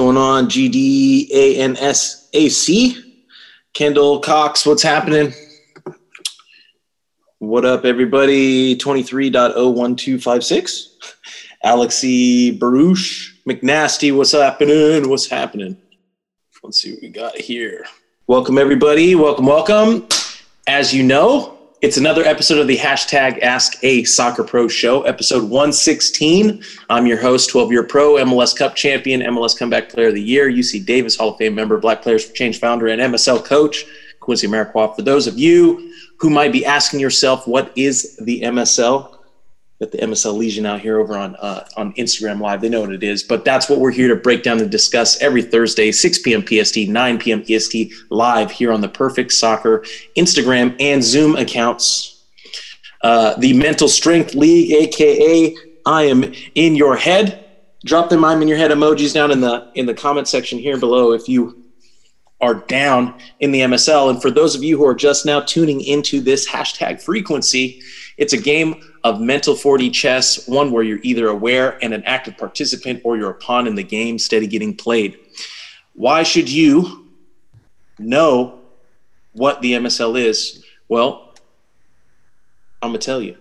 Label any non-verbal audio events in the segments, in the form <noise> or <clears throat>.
going on? GDANSAC. Kendall Cox, what's happening? What up, everybody? 23.01256. Alexi Baruch McNasty, what's happening? What's happening? Let's see what we got here. Welcome, everybody. Welcome, welcome. As you know, it's another episode of the hashtag Ask a Soccer Pro show, episode 116. I'm your host, 12 year pro, MLS Cup champion, MLS Comeback Player of the Year, UC Davis Hall of Fame member, Black Players for Change founder, and MSL coach, Quincy Amarikwa. For those of you who might be asking yourself, what is the MSL? Got the MSL Legion out here over on uh, on Instagram Live. They know what it is, but that's what we're here to break down and discuss every Thursday, 6 p.m. PST, 9 p.m. EST, live here on the Perfect Soccer Instagram and Zoom accounts. Uh, the Mental Strength League, aka I am in your head. Drop them I'm in your head emojis down in the in the comment section here below if you are down in the MSL. And for those of you who are just now tuning into this hashtag frequency, it's a game of mental 4D chess, one where you're either aware and an active participant or you're a pawn in the game steady getting played. Why should you know what the MSL is? Well, I'm going to tell you.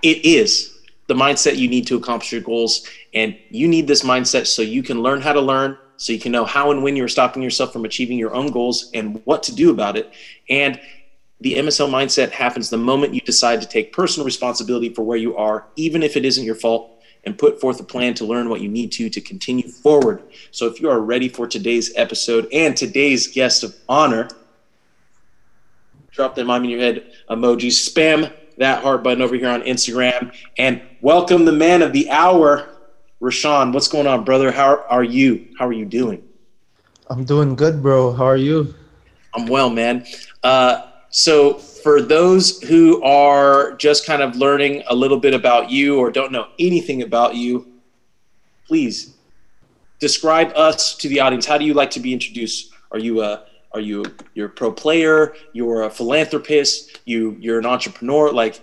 It is the mindset you need to accomplish your goals. And you need this mindset so you can learn how to learn, so you can know how and when you're stopping yourself from achieving your own goals and what to do about it. And the MSL mindset happens the moment you decide to take personal responsibility for where you are, even if it isn't your fault, and put forth a plan to learn what you need to to continue forward. So, if you are ready for today's episode and today's guest of honor, drop that mom in your head emoji, spam that heart button over here on Instagram, and welcome the man of the hour, Rashawn. What's going on, brother? How are you? How are you doing? I'm doing good, bro. How are you? I'm well, man. Uh, so, for those who are just kind of learning a little bit about you or don't know anything about you, please describe us to the audience. How do you like to be introduced? Are you a are you you're a pro player? You're a philanthropist? You you're an entrepreneur? Like,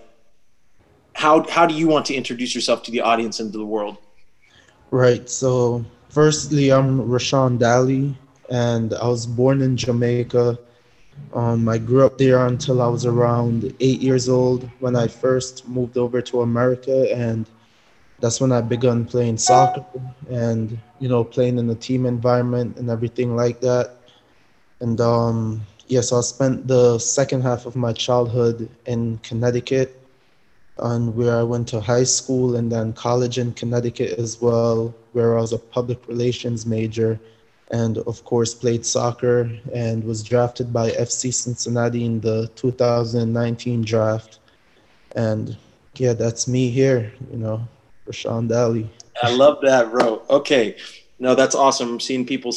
how how do you want to introduce yourself to the audience and to the world? Right. So, firstly, I'm Rashawn Dally, and I was born in Jamaica um, I grew up there until I was around eight years old when I first moved over to America, and that's when I began playing soccer and you know playing in a team environment and everything like that. And um, yes, yeah, so I spent the second half of my childhood in Connecticut, and where I went to high school and then college in Connecticut as well, where I was a public relations major and of course played soccer and was drafted by FC Cincinnati in the 2019 draft. And yeah, that's me here, you know, Rashawn Dally. I love that, bro. Okay. No, that's awesome. I'm seeing people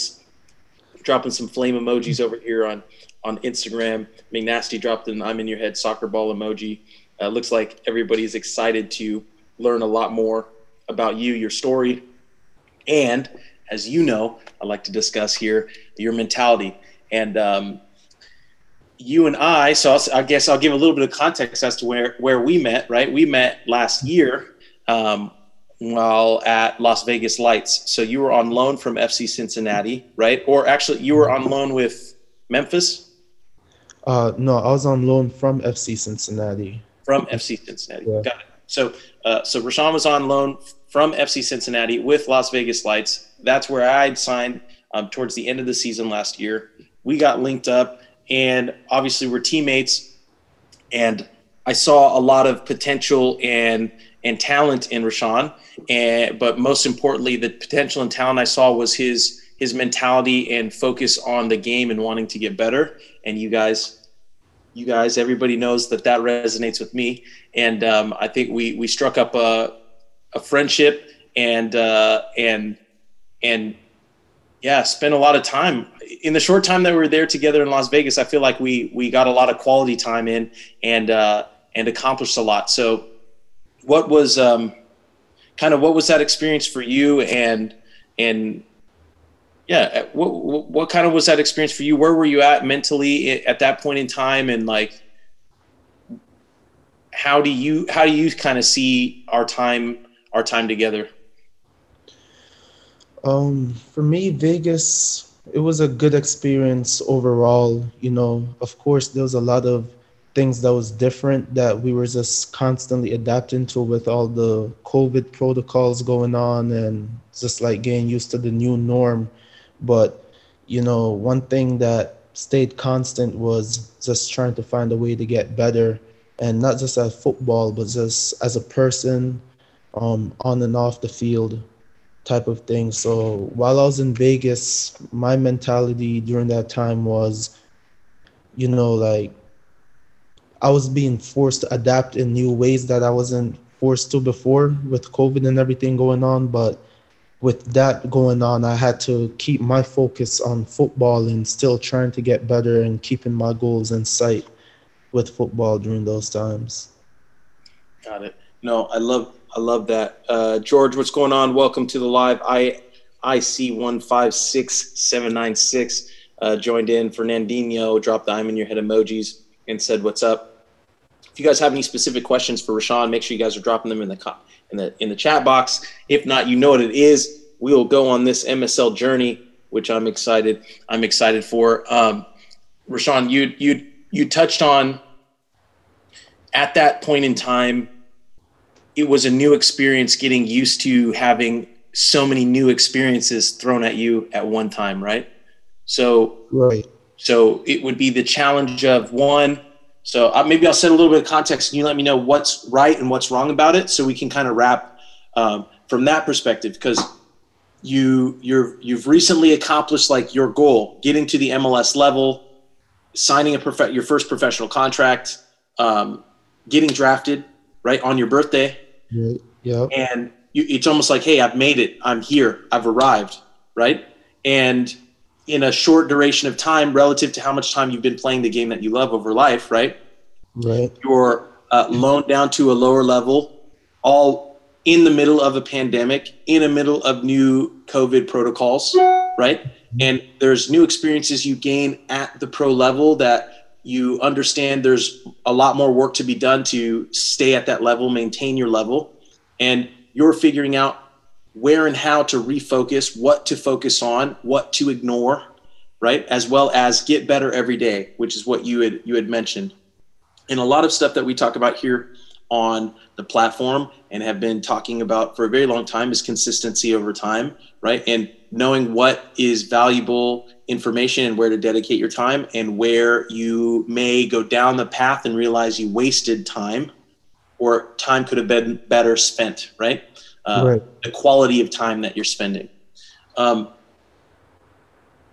dropping some flame emojis over here on on Instagram. McNasty dropped an I'm in your head soccer ball emoji. Uh, looks like everybody's excited to learn a lot more about you, your story, and as you know, I like to discuss here your mentality. And um, you and I, so I'll, i guess I'll give a little bit of context as to where, where we met, right? We met last year um, while at Las Vegas Lights. So you were on loan from FC Cincinnati, right? Or actually, you were on loan with Memphis? Uh, no, I was on loan from FC Cincinnati. From FC Cincinnati. Yeah. Got it. So, uh, so Rashawn was on loan from FC Cincinnati with Las Vegas Lights. That's where I'd signed um, towards the end of the season last year. We got linked up, and obviously we're teammates. And I saw a lot of potential and and talent in Rashawn, and but most importantly, the potential and talent I saw was his his mentality and focus on the game and wanting to get better. And you guys, you guys, everybody knows that that resonates with me. And um, I think we we struck up a a friendship and uh, and and yeah, spent a lot of time in the short time that we were there together in Las Vegas. I feel like we we got a lot of quality time in and uh, and accomplished a lot. So, what was um, kind of what was that experience for you? And and yeah, what what kind of was that experience for you? Where were you at mentally at that point in time? And like, how do you how do you kind of see our time our time together? Um, for me, Vegas, it was a good experience overall. You know, of course, there was a lot of things that was different that we were just constantly adapting to with all the COVID protocols going on and just like getting used to the new norm. But, you know, one thing that stayed constant was just trying to find a way to get better and not just at football, but just as a person um, on and off the field type of thing. So while I was in Vegas, my mentality during that time was, you know, like I was being forced to adapt in new ways that I wasn't forced to before with COVID and everything going on. But with that going on, I had to keep my focus on football and still trying to get better and keeping my goals in sight with football during those times. Got it. No, I love I love that. Uh, George, what's going on? Welcome to the live. I IC one five six seven nine six uh, joined in. Fernandinho dropped the I'm in your head emojis and said, "What's up?" If you guys have any specific questions for Rashawn, make sure you guys are dropping them in the in the in the chat box. If not, you know what it is. We will go on this MSL journey, which I'm excited. I'm excited for. Um, Rashawn, you you you touched on at that point in time it was a new experience getting used to having so many new experiences thrown at you at one time, right? So, right. So it would be the challenge of one. So uh, maybe I'll set a little bit of context, and you let me know what's right and what's wrong about it, so we can kind of wrap um, from that perspective. Because you you're you've recently accomplished like your goal, getting to the MLS level, signing a prof- your first professional contract, um, getting drafted right on your birthday. Right. Yeah. And you, it's almost like, hey, I've made it. I'm here. I've arrived. Right. And in a short duration of time, relative to how much time you've been playing the game that you love over life, right? Right. You're uh, loaned down to a lower level, all in the middle of a pandemic, in the middle of new COVID protocols, right? And there's new experiences you gain at the pro level that you understand there's a lot more work to be done to stay at that level, maintain your level, and you're figuring out where and how to refocus, what to focus on, what to ignore, right? As well as get better every day, which is what you had you had mentioned. And a lot of stuff that we talk about here on the platform and have been talking about for a very long time is consistency over time, right? And knowing what is valuable information and where to dedicate your time and where you may go down the path and realize you wasted time or time could have been better spent right, uh, right. the quality of time that you're spending um,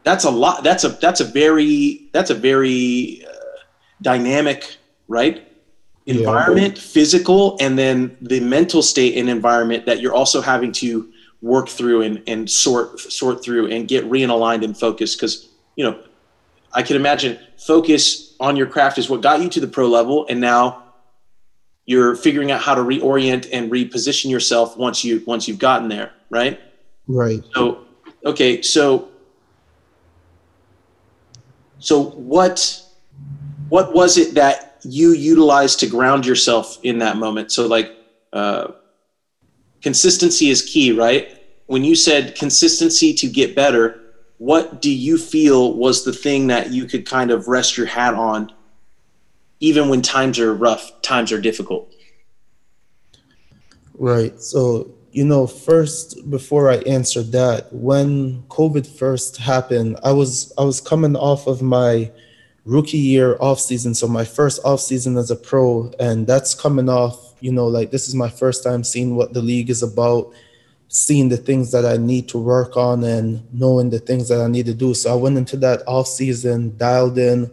that's a lot that's a that's a very that's a very uh, dynamic right environment yeah. physical and then the mental state and environment that you're also having to work through and, and sort sort through and get realigned and focused. Because you know i can imagine focus on your craft is what got you to the pro level and now you're figuring out how to reorient and reposition yourself once you once you've gotten there right? Right. So okay so so what what was it that you utilized to ground yourself in that moment? So like uh, consistency is key, right? When you said consistency to get better, what do you feel was the thing that you could kind of rest your hat on even when times are rough, times are difficult? Right. So, you know, first before I answer that, when COVID first happened, I was I was coming off of my rookie year off season, so my first off season as a pro, and that's coming off, you know, like this is my first time seeing what the league is about, seeing the things that I need to work on and knowing the things that I need to do. So I went into that off season dialed in,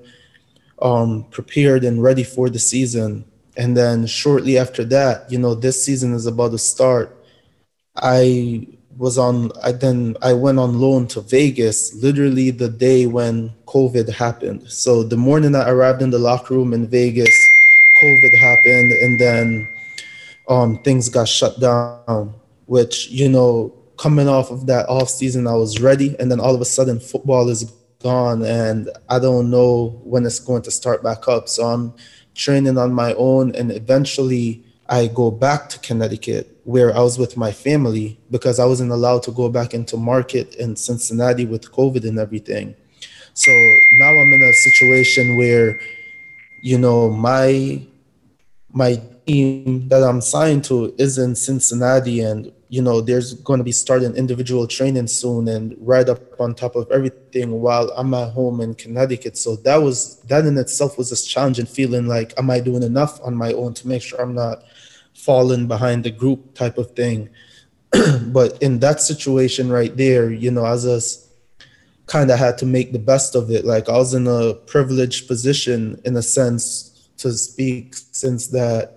um, prepared and ready for the season. And then shortly after that you know this season is about to start. I was on i then i went on loan to vegas literally the day when covid happened. So the morning i arrived in the locker room in vegas covid happened. And then um, things got shut down which you know coming off of that off season i was ready and then all of a sudden football is gone and i don't know when it's going to start back up so i'm training on my own. And eventually I go back to Connecticut where I was with my family because I wasn't allowed to go back into market in Cincinnati with COVID and everything. So now I'm in a situation where, you know, my my team that I'm signed to is in Cincinnati and you know, there's going to be starting individual training soon and right up on top of everything while I'm at home in Connecticut. So that was that in itself was this challenging feeling like, am I doing enough on my own to make sure I'm not falling behind the group type of thing? <clears throat> but in that situation right there, you know, as us kind of had to make the best of it. Like I was in a privileged position in a sense to speak, since that,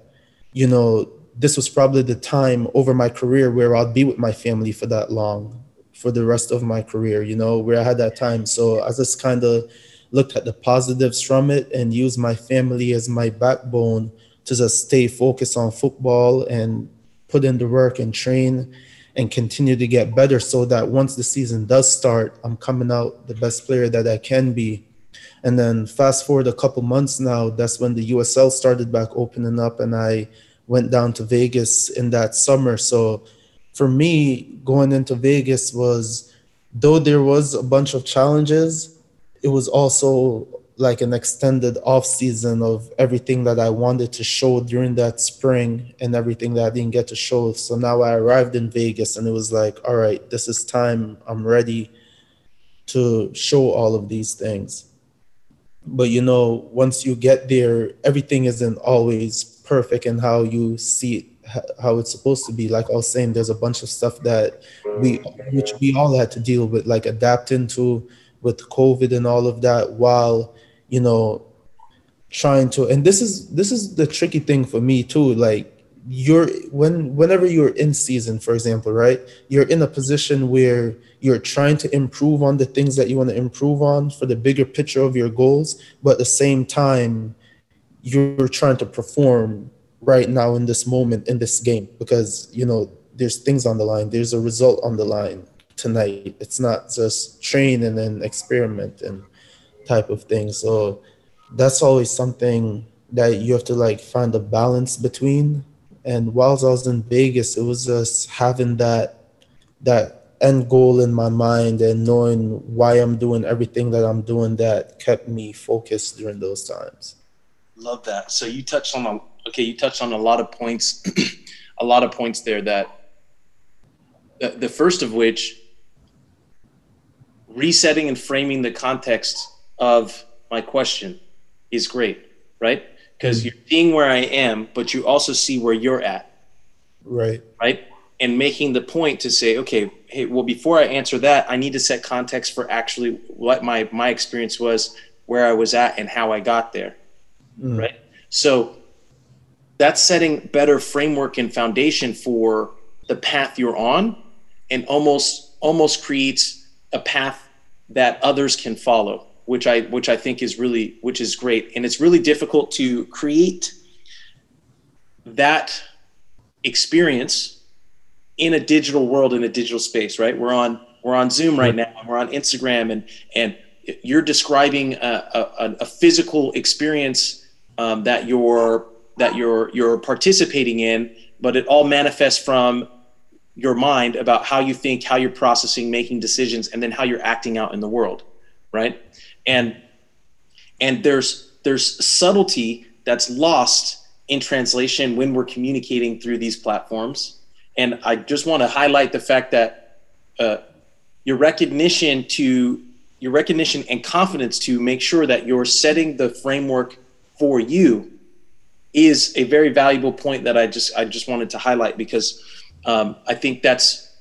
you know, this was probably the time over my career where I'd be with my family for that long, for the rest of my career, you know, where I had that time. So I just kind of looked at the positives from it and used my family as my backbone to just stay focused on football and put in the work and train and continue to get better so that once the season does start, I'm coming out the best player that I can be. And then fast forward a couple months now, that's when the USL started back opening up and I went down to Vegas in that summer. So for me, going into Vegas was, though there was a bunch of challenges, it was also like an extended off season of everything that I wanted to show during that spring and everything that I didn't get to show. So now I arrived in Vegas and it was like, all right, this is time. I'm ready to show all of these things. But you know, once you get there, everything isn't always perfect and how you see it how it's supposed to be. Like i was saying there's a bunch of stuff that we which we all had to deal with like adapting to with covid and all of that while you know trying to and this is this is the tricky thing for me too like you're when whenever you're in season for example right you're in a position where you're trying to improve on the things that you want to improve on for the bigger picture of your goals but at the same time you're trying to perform right now in this moment in this game because you know there's things on the line there's a result on the line tonight. It's not just train and then experiment and type of thing so that's always something that you have to like find a balance between and whilst i was in vegas it was just having that that end goal in my mind and knowing why i'm doing everything that i'm doing that kept me focused during those times Love that. So you touched on a, okay, you touched on a lot of points, <clears throat> a lot of points there that the, the first of which resetting and framing the context of my question is great, right? Because you're seeing where I am, but you also see where you're at. Right. Right. And making the point to say, okay, hey, well, before I answer that, I need to set context for actually what my my experience was, where I was at, and how I got there mm. right? So that's setting better framework and foundation for the path you're on and almost almost creates a path that others can follow which i which i think is really which is great. And it's really difficult to create that experience in a digital world in a digital space right? We're on we're on zoom right now we're on instagram and and you're describing a, a, a physical experience um, that you're that you're you're participating in, but it all manifests from your mind about how you think, how you're processing, making decisions, and then how you're acting out in the world, right? And and there's there's subtlety that's lost in translation when we're communicating through these platforms. And I just want to highlight the fact that uh, your recognition to your recognition and confidence to make sure that you're setting the framework for you is a very valuable point that I just I just wanted to highlight because um, I think that's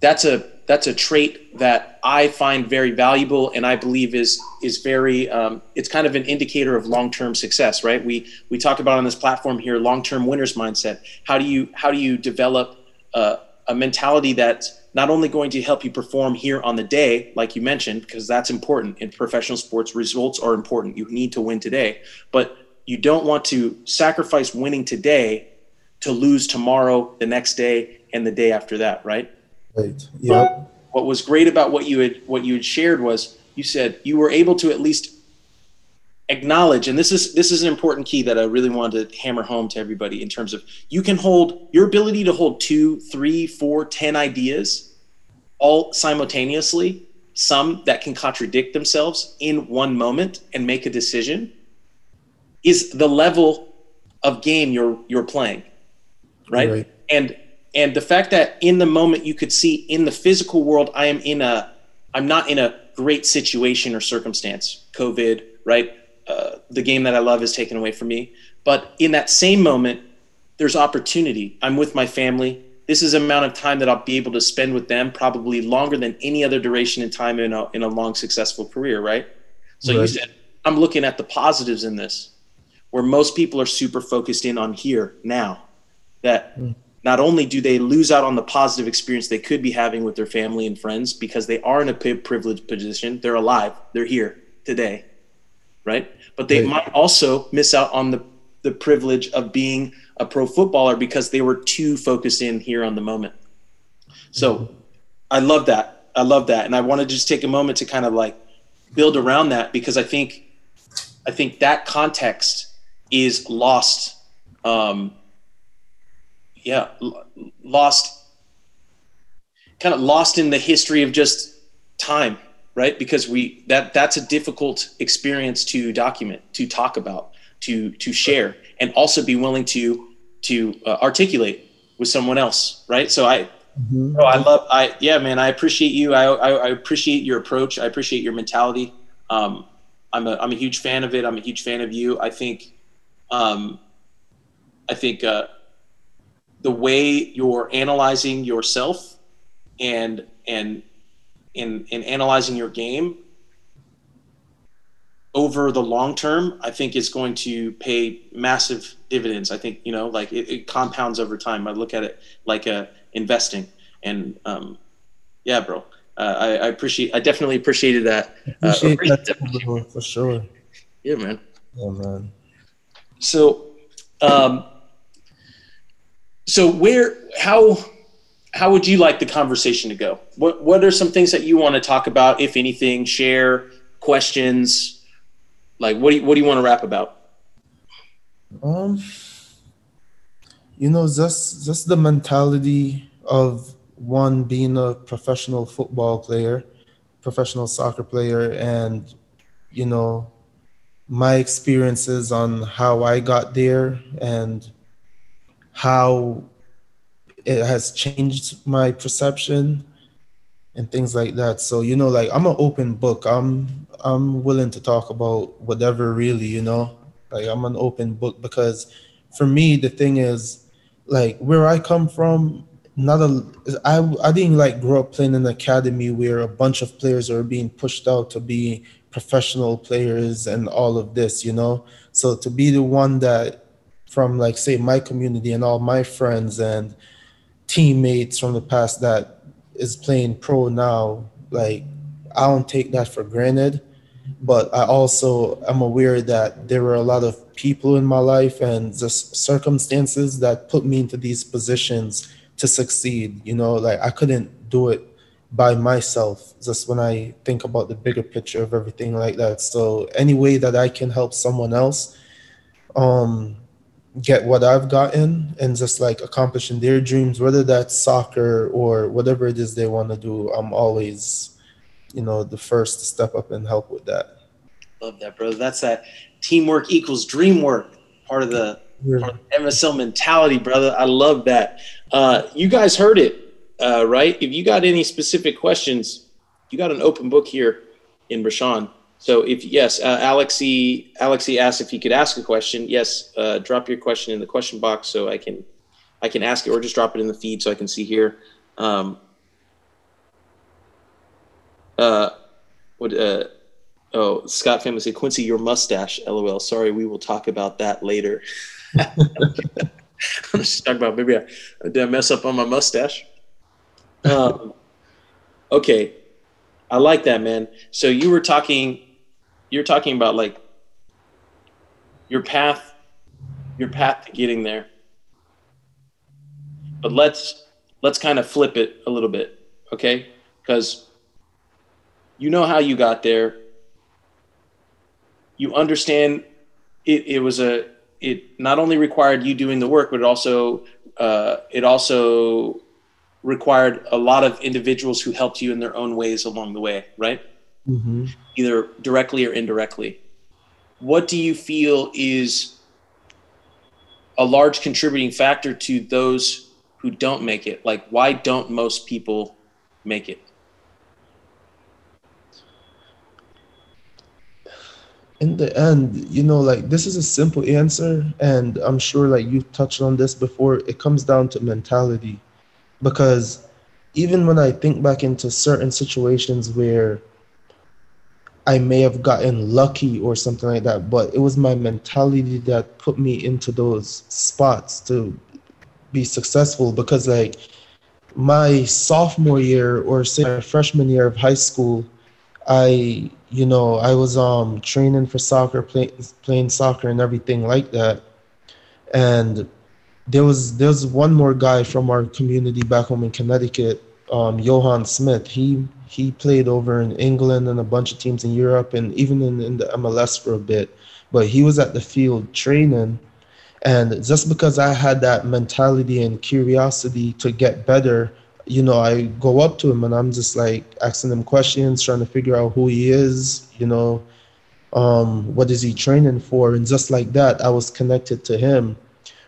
that's a that's a trait that I find very valuable and I believe is is very um, it's kind of an indicator of long term success, right? We we talk about on this platform here long term winners mindset. How do you how do you develop uh, a mentality that's not only going to help you perform here on the day, like you mentioned, because that's important in professional sports. Results are important. You need to win today, but you don't want to sacrifice winning today to lose tomorrow, the next day, and the day after that, right? Right. Yeah. What was great about what you had what you had shared was you said you were able to at least acknowledge and this is this is an important key that i really wanted to hammer home to everybody in terms of you can hold your ability to hold two three four ten ideas all simultaneously some that can contradict themselves in one moment and make a decision is the level of game you're you're playing right, right. and and the fact that in the moment you could see in the physical world i am in a i'm not in a great situation or circumstance covid right uh, the game that I love is taken away from me. But in that same moment, there's opportunity. I'm with my family. This is amount of time that I'll be able to spend with them, probably longer than any other duration in time in a, in a long, successful career, right? So right. you said, I'm looking at the positives in this, where most people are super focused in on here, now. That mm. Not only do they lose out on the positive experience they could be having with their family and friends because they are in a privileged position, they're alive, they're here today right? But they right. might also miss out on the, the privilege of being a pro footballer because they were too focused in here on the moment. So mm-hmm. I love that. I love that. And I want to just take a moment to kind of like build around that because I think I think that context is lost. Um, yeah, lost, kind of lost in the history of just time right? Because we that that's a difficult experience to document to talk about to to share and also be willing to to uh, articulate with someone else right? So i mm-hmm. oh, i love i yeah man i appreciate you. I, I, I appreciate your approach. I appreciate your mentality. Um i'm a i'm a huge fan of it. I'm a huge fan of you. I think um i think uh the way you're analyzing yourself and and in in analyzing your game over the long term, I think is going to pay massive dividends. I think you know, like it, it compounds over time. I look at it like a uh, investing, and um, yeah, bro, uh, I, I, appreciate. I definitely appreciated that. Uh, appreciate uh, that for sure. Yeah, man. Yeah, man. So, um, so where how how would you like the conversation to go? What What are some things that you want to talk about, if anything? Share questions. Like, what do you, What do you want to rap about? Um, you know, just just the mentality of one being a professional football player, professional soccer player, and you know, my experiences on how I got there and how it has changed my perception and things like that. So you know, like I'm an open book. I'm I'm willing to talk about whatever really, you know. Like I'm an open book because for me the thing is like where I come from, not a I I didn't like grow up playing in an academy where a bunch of players are being pushed out to be professional players and all of this, you know. So to be the one that from like say my community and all my friends and teammates from the past that is playing pro now, like I don't take that for granted. But I also am aware that there were a lot of people in my life and just circumstances that put me into these positions to succeed. You know, like I couldn't do it by myself just when I think about the bigger picture of everything like that. So any way that I can help someone else, um, get what I've gotten and just like accomplishing their dreams, whether that's soccer or whatever it is they want to do, I'm always, you know, the first to step up and help with that. Love that, brother. That's that teamwork equals dream work. Part of the, part of the MSL mentality, brother. I love that. uh, you guys heard it, uh, right? If you got any specific questions, you got an open book here in Rashawn. So if yes, uh, Alexi Alexi asked if he could ask a question. Yes, uh, drop your question in the question box so I can I can ask it, or just drop it in the feed so I can see here. Um, uh, what? Uh, oh, Scott family say Quincy, your mustache. LOL. Sorry, we will talk about that later. <laughs> I'm just talking about maybe I did I mess up on my mustache. Um, okay, I like that, man. So you were talking, you're talking about like your path, your path to getting there. But let's let's kind of flip it a little bit, okay? Because you know how you got there. You understand it, it was a it not only required you doing the work, but it also uh, it also required a lot of individuals who helped you in their own ways along the way, right? Mm-hmm. Either directly or indirectly. What do you feel is a large contributing factor to those who don't make it? Like, why don't most people make it? in the end, you know, like this is a simple answer, and I'm sure like you touched on this before. It comes down to mentality, because even when I think back into certain situations where I may have gotten lucky or something like that, but it was my mentality that put me into those spots to be successful. Because like my sophomore year or say my freshman year of high school, I you know, I was um training for soccer, playing playing soccer and everything like that. And there was there was one more guy from our community back home in Connecticut, um, Johann Smith. He he played over in England and a bunch of teams in Europe and even in, in the MLS for a bit. But he was at the field training. And just because I had that mentality and curiosity to get better, you know, I go up to him and I'm just like asking him questions, trying to figure out who he is, you know, um, what is he training for? And just like that, I was connected to him.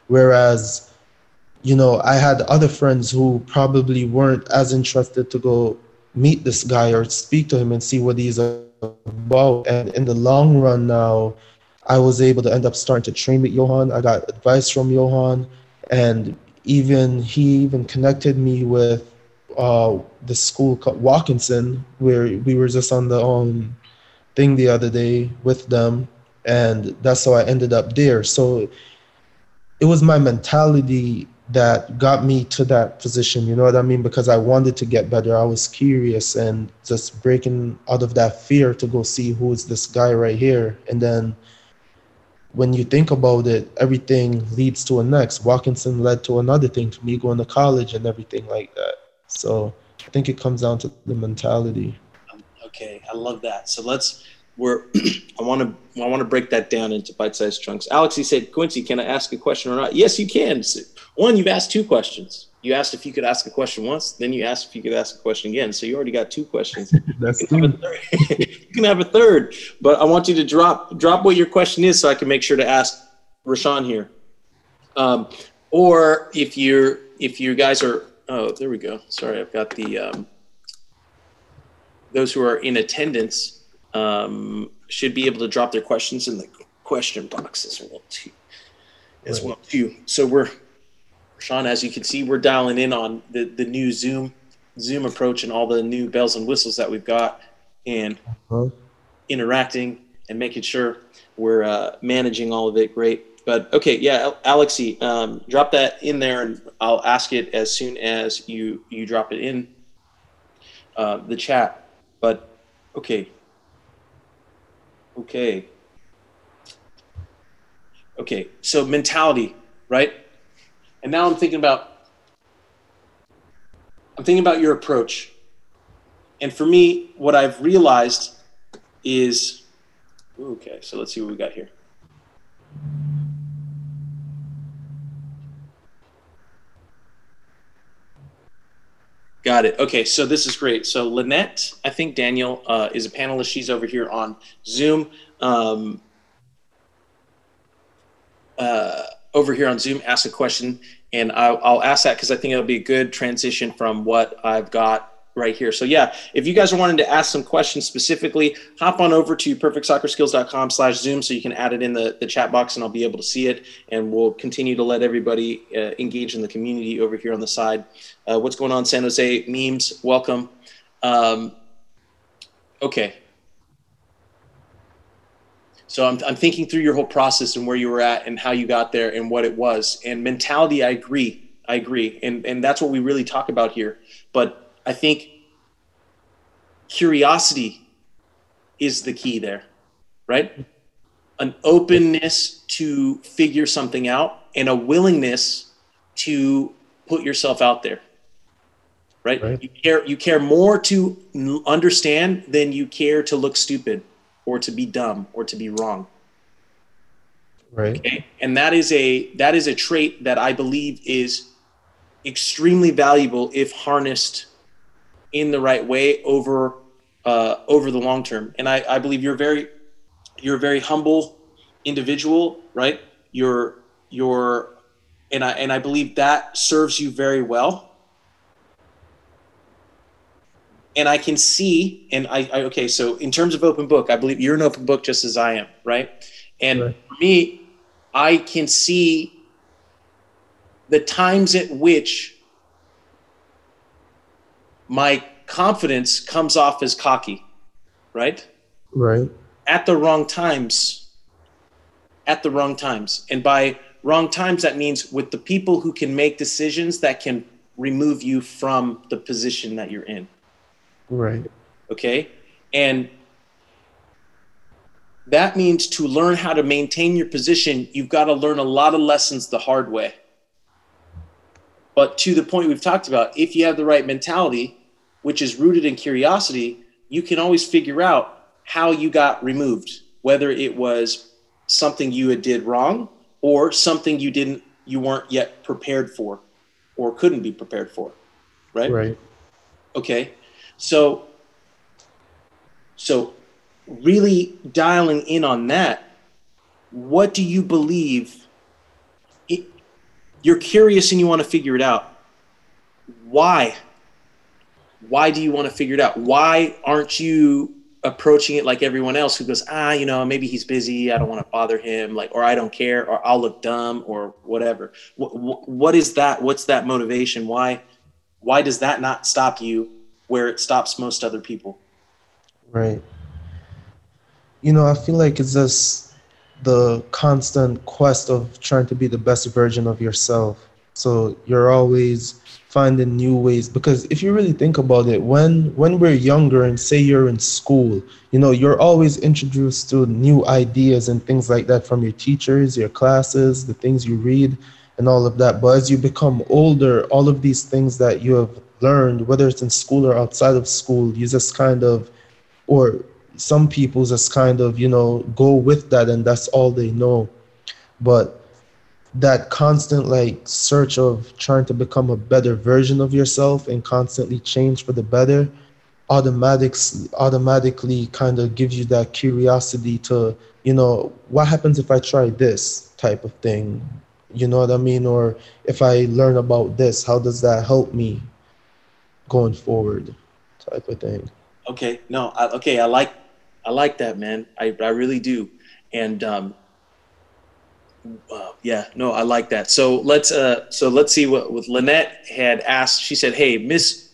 Whereas, you know, I had other friends who probably weren't as interested to go meet this guy or speak to him and see what he's about. And in the long run now, I was able to end up starting to train with Johann. I got advice from Johann. And even he even connected me with uh, the school called Watkinson, where we were just on the um, thing the other day with them, and that's how I ended up there. So it was my mentality that got me to that position. You know what I mean? Because I wanted to get better. I was curious and just breaking out of that fear to go see who is this guy right here, and then when you think about it, everything leads to a next. Watkinson led to another thing, to me going to college and everything like that. So I think it comes down to the mentality. Okay, I love that. So let's we're <clears throat> I want to I want to break that down into bite-sized chunks. Alex, he said, Quincy, can I ask a question or not? Yes, you can. One, you've asked two questions. You asked if you could ask a question once, then you asked if you could ask a question again. So you already got two questions. <laughs> That's you, can <laughs> you can have a third, but I want you to drop drop what your question is so I can make sure to ask Rashawn here. Um, or if you're if you guys are oh there we go. Sorry, I've got the um, those who are in attendance um, should be able to drop their questions in the question box as well too. As well too. So we're Sean, as you can see, we're dialing in on the, the new Zoom Zoom approach and all the new bells and whistles that we've got, and uh-huh. interacting and making sure we're uh, managing all of it great. But okay, yeah, Alexi, um, drop that in there, and I'll ask it as soon as you you drop it in uh, the chat. But okay, okay, okay. So mentality, right? And now I'm thinking about I'm thinking about your approach. And for me, what I've realized is okay, so let's see what we got here. Got it. Okay, so this is great. So Lynette, I think Daniel uh, is a panelist. She's over here on Zoom. Um, uh, over here on Zoom ask a question, and I'll, I'll ask that because I think it'll be a good transition from what I've got right here. So yeah, if you guys are wanting to ask some questions specifically, hop on over to perfectsoccerskills.com slash Zoom so you can add it in the, the chat box and I'll be able to see it. And we'll continue to let everybody uh, engage in the community over here on the side. Uh, what's going on, San Jose? Memes, welcome. Um, okay. So I'm, I'm thinking through your whole process and where you were at and how you got there and what it was. And mentality, I agree. I agree. And, and that's what we really talk about here. But I think curiosity is the key there, right? An openness to figure something out and a willingness to put yourself out there. Right? right? You care you care more to understand than you care to look stupid or to be dumb or to be wrong. Right. Okay? And that is a that is a trait that I believe is extremely valuable if harnessed in the right way over uh, over the long term. And I, I believe you're very you're a very humble individual, right? You're you're and I and I believe that serves you very well. And I can see, and I, I okay, so in terms of open book, I believe you're an open book just as I am, right? And right. for me, I can see the times at which my confidence comes off as cocky, right? Right. At the wrong times. At the wrong times. And by wrong times, that means with the people who can make decisions that can remove you from the position that you're in. Right. Okay. And that means to learn how to maintain your position, you've got to learn a lot of lessons the hard way. But to the point we've talked about, if you have the right mentality, which is rooted in curiosity, you can always figure out how you got removed, whether it was something you had did wrong or something you didn't you weren't yet prepared for or couldn't be prepared for. Right? Right. Okay. So so really dialing in on that, what do you believe it, you're curious and you want to figure it out. Why? why do you want to figure it out? Why aren't you approaching it like everyone else who goes, ah, you know, maybe he's busy. I don't want to bother him, like, or I don't care, or I'll look dumb, or whatever. What, what is that? What's that motivation? Why, why does that not stop you where it stops most other people? Right. You know, I feel like it's just the constant quest of trying to be the best version of yourself. So you're always finding new ways because if you really think about it when when we're younger and say you're in school you know you're always introduced to new ideas and things like that from your teachers your classes the things you read and all of that but as you become older all of these things that you have learned whether it's in school or outside of school you just kind of or some people just kind of you know go with that and that's all they know. But that constant like search of trying to become a better version of yourself and constantly change for the better automatics automatically kind of gives you that curiosity to you know what happens if i try this type of thing? You know what i mean? Or if i learn about this how does that help me going forward type of thing okay no I, okay i like i like that man i, I really do and um uh, yeah, no, I like that. So let's uh, so let's see what with Lynette had asked. She said, "Hey, Miss,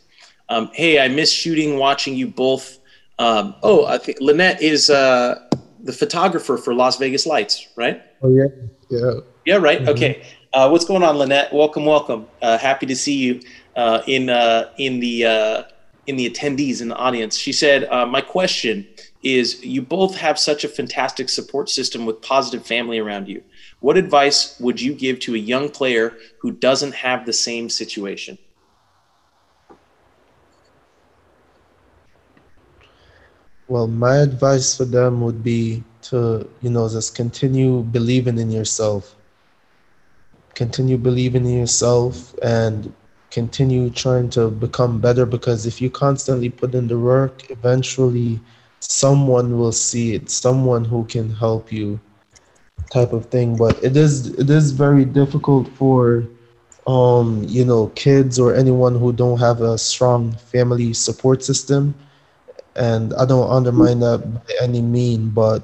um, hey, I miss shooting, watching you both." Um, oh, I think Lynette is uh, the photographer for Las Vegas Lights, right? Oh yeah, yeah. Yeah, right. Mm-hmm. Okay. Uh, what's going on, Lynette? Welcome, welcome. Uh, happy to see you uh, in uh, in the uh, in the attendees in the audience. She said, uh, "My question is: You both have such a fantastic support system with positive family around you. What advice would you give to a young player who doesn't have the same situation? Well, my advice for them would be to, you know, just continue believing in yourself. Continue believing in yourself and continue trying to become better because if you constantly put in the work, eventually someone will see it, someone who can help you type of thing. But it is it is very difficult for um, you know kids or anyone who don't have a strong family support system. And I don't undermine that by any mean, but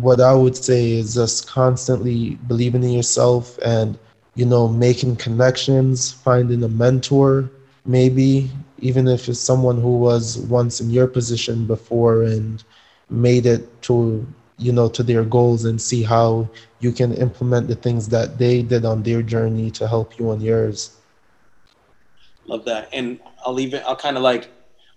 what I would say is just constantly believing in yourself and you know making connections, finding a mentor, maybe even if it's someone who was once in your position before and made it to you know to their goals and see how you can implement the things that they did on their journey to help you on yours. Love that. And i'll leave it i'll kind of like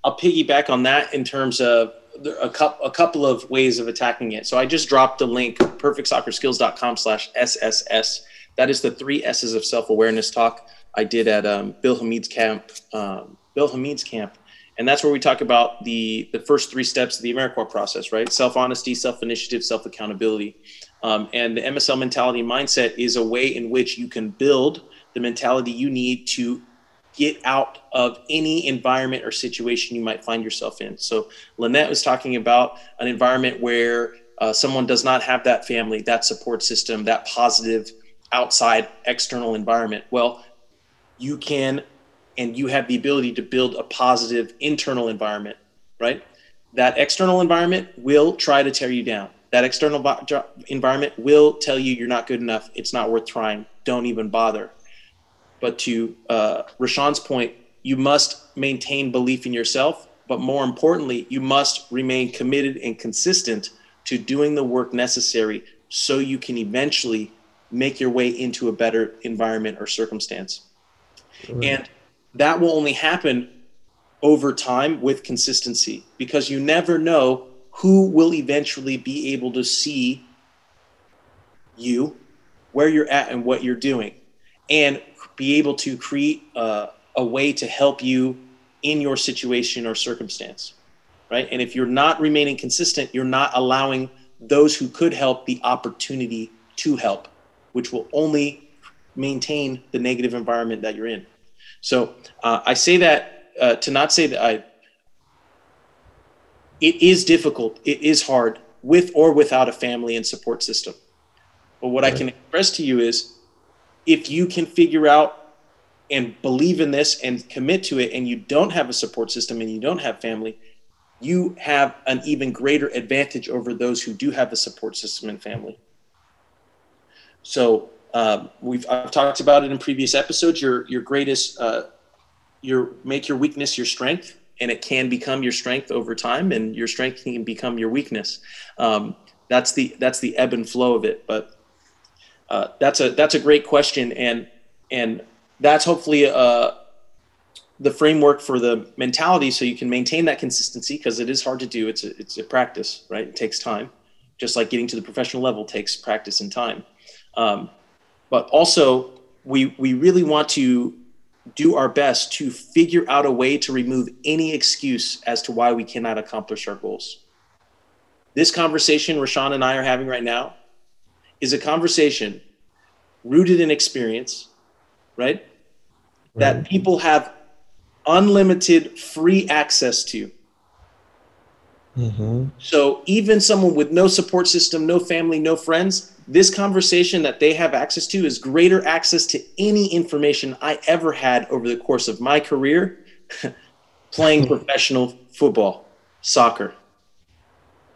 i'll piggyback on that in terms of a couple a couple of ways of attacking it. So i just dropped the link perfectsoccerskills.com slash sss that is the three s's of self-awareness talk i did at um, bill hamid's camp um, bill hamid's camp and that's where we talk about the the first three steps of the Amarikwa process, right? Self honesty, self initiative, self accountability, um, and the MSL mentality mindset is a way in which you can build the mentality you need to get out of any environment or situation you might find yourself in. So Lynette was talking about an environment where uh, someone does not have that family, that support system, that positive outside external environment. Well, you can and you have the ability to build a positive internal environment, right? That external environment will try to tear you down. That external environment will tell you you're not good enough. It's not worth trying. Don't even bother. But to uh, Rashawn's point, you must maintain belief in yourself. But more importantly, you must remain committed and consistent to doing the work necessary so you can eventually make your way into a better environment or circumstance. Right. And that will only happen over time with consistency because you never know who will eventually be able to see you, where you're at, and what you're doing, and be able to create a, a way to help you in your situation or circumstance. Right. And if you're not remaining consistent, you're not allowing those who could help the opportunity to help, which will only maintain the negative environment that you're in. So uh, I say that uh, to not say that I. It is difficult. It is hard with or without a family and support system. But what right. I can express to you is, if you can figure out and believe in this and commit to it, and you don't have a support system and you don't have family, you have an even greater advantage over those who do have a support system and family. So um, we've I've talked about it in previous episodes. Your your greatest uh, your make your weakness your strength, and it can become your strength over time, and your strength can become your weakness. Um, that's the that's the ebb and flow of it. But uh, that's a that's a great question, and and that's hopefully uh, the framework for the mentality, so you can maintain that consistency because it is hard to do. It's a, it's a practice, right? It takes time, just like getting to the professional level takes practice and time. Um, but also we we really want to do our best to figure out a way to remove any excuse as to why we cannot accomplish our goals. This conversation Rashawn and I are having right now is a conversation rooted in experience, right? right. That people have unlimited free access to. Mm-hmm. So even someone with no support system, no family, no friends, this conversation that they have access to is greater access to any information I ever had over the course of my career <laughs> playing <laughs> professional football, soccer.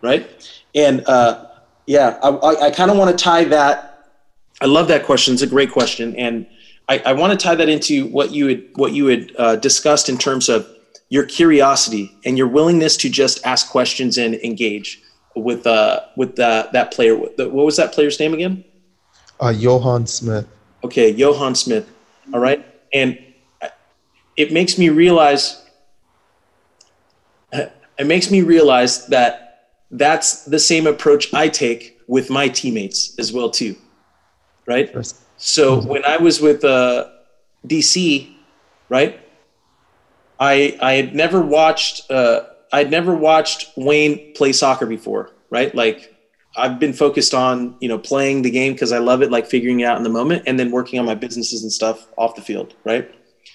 Right? And uh, yeah, I, I, I kind of want to tie that. I love that question. It's a great question. And I, I want to tie that into what you had, what you had uh, discussed in terms of your curiosity and your willingness to just ask questions and engage with uh with that that player. What was that player's name again? Uh, Johann Smith. Okay, Johann Smith. All right, and it makes me realize. It makes me realize that that's the same approach I take with my teammates as well too, right? So when I was with uh, DC, right, I I had never watched. Uh, I'd never watched Wayne play soccer before, right? Like I've been focused on, you know, playing the game because I love it, like figuring it out in the moment and then working on my businesses and stuff off the field, right?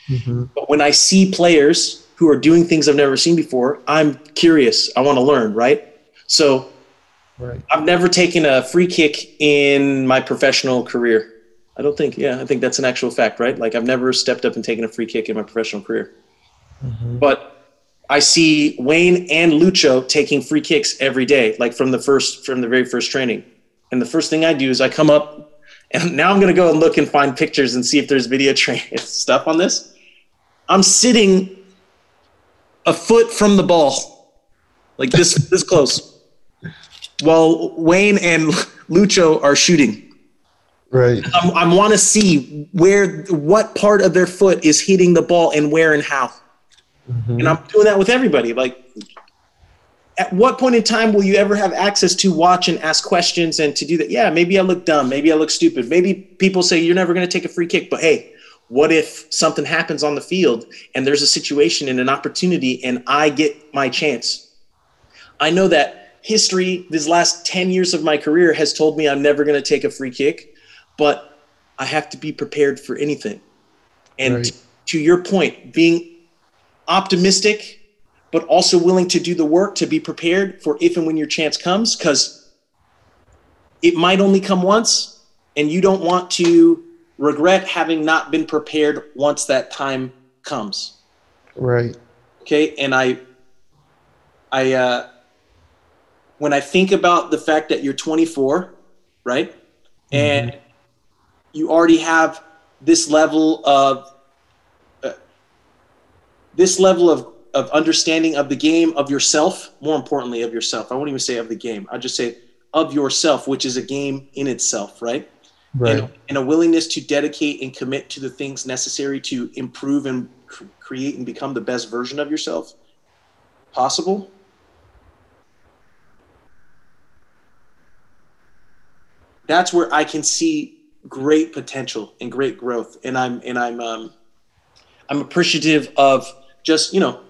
Mm-hmm. But when I see players who are doing things I've never seen before, I'm curious. I want to learn, right? So Right. I've never taken a free kick in my professional career. I don't think. Yeah, I think that's an actual fact, right? Like I've never stepped up and taken a free kick in my professional career. Mhm. But I see Wayne and Lucho taking free kicks every day, like from the first from the very first training. And the first thing I do is I come up and now I'm gonna go and look and find pictures and see if there's video <laughs> training stuff on this. I'm sitting a foot from the ball, like this <laughs> this close, while Wayne and Lucho are shooting. Right. I'm, I want to see where what part of their foot is hitting the ball and where and how. Mhm. And I'm doing that with everybody. Like, at what point in time will you ever have access to watch and ask questions and to do that? Yeah, maybe I look dumb. Maybe I look stupid. Maybe people say you're never going to take a free kick. But hey, what if something happens on the field and there's a situation and an opportunity and I get my chance? I know that history, these last 10 years of my career, has told me I'm never going to take a free kick, but I have to be prepared for anything. And Right. to your point, being optimistic, but also willing to do the work to be prepared for if and when your chance comes, because it might only come once, and you don't want to regret having not been prepared once that time comes. Right. Okay, and I, I, uh, when I think about the fact that you're 24, right, and you already have this level of this level of of understanding of the game of yourself more importantly of yourself. I won't even say of the game. I'll just say of yourself which is a game in itself right? Right. and, and a willingness to dedicate and commit to the things necessary to improve and cr- create and become the best version of yourself possible. That's where i can see great potential and great growth. And i'm and i'm um, i'm appreciative of just you know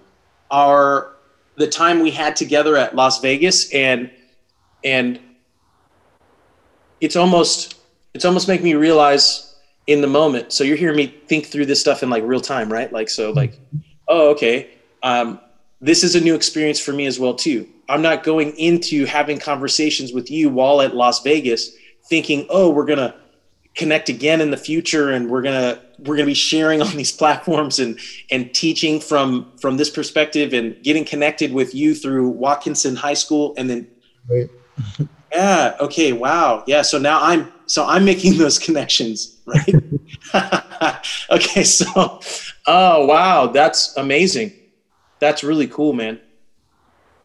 our the time we had together at las vegas and and it's almost it's almost making me realize in the moment. So you're hearing me think through this stuff in like real time right? Like so like oh okay um, this is a new experience for me as well too. I'm not going into having conversations with you while at las vegas thinking oh we're gonna connect again in the future and we're gonna we're gonna be sharing on these <laughs> platforms and and teaching from from this perspective and getting connected with you through watkinson high school and then Right. <laughs> yeah. Okay. Wow. Yeah. So now I'm so I'm making those connections, <laughs> right? okay. So, oh wow, that's amazing. That's really cool, man.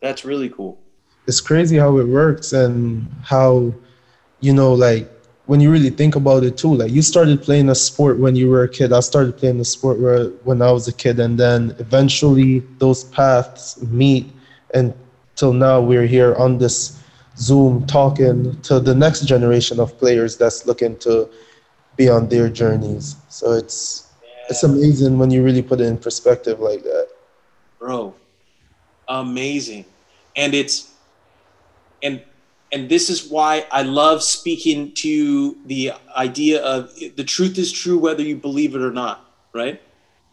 That's really cool. it's crazy how it works and how you know like when you really think about it too like you started playing a sport when you were a kid. I started playing a sport where, when i was a kid and then eventually those paths meet and till now we're here on this zoom talking to the next generation of players that's looking to be on their journeys. So it's it's amazing when you really put it in perspective like that. Bro amazing. And it's and and this is why i love speaking to the idea of the truth is true whether you believe it or not right?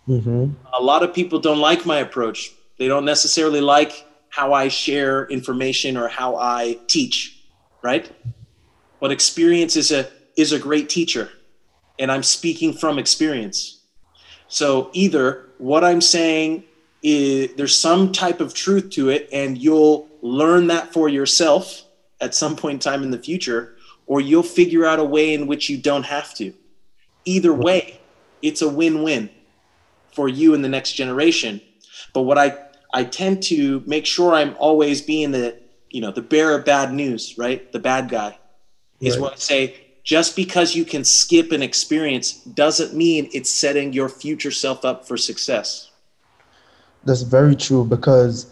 Hmm a lot of people don't like my approach. They don't necessarily like how i share information or how i teach right? But experience is a is a great teacher and i'm speaking from experience. So either what i'm saying is there's some type of truth to it and you'll learn that for yourself at some point in time in the future or you'll figure out a way in which you don't have to. Either way it's a win-win for you and the next generation. But what i i tend to make sure i'm always being the you know the bearer of bad news right? The bad guy is Right. what i say just because you can skip an experience doesn't mean it's setting your future self up for success. That's very true because,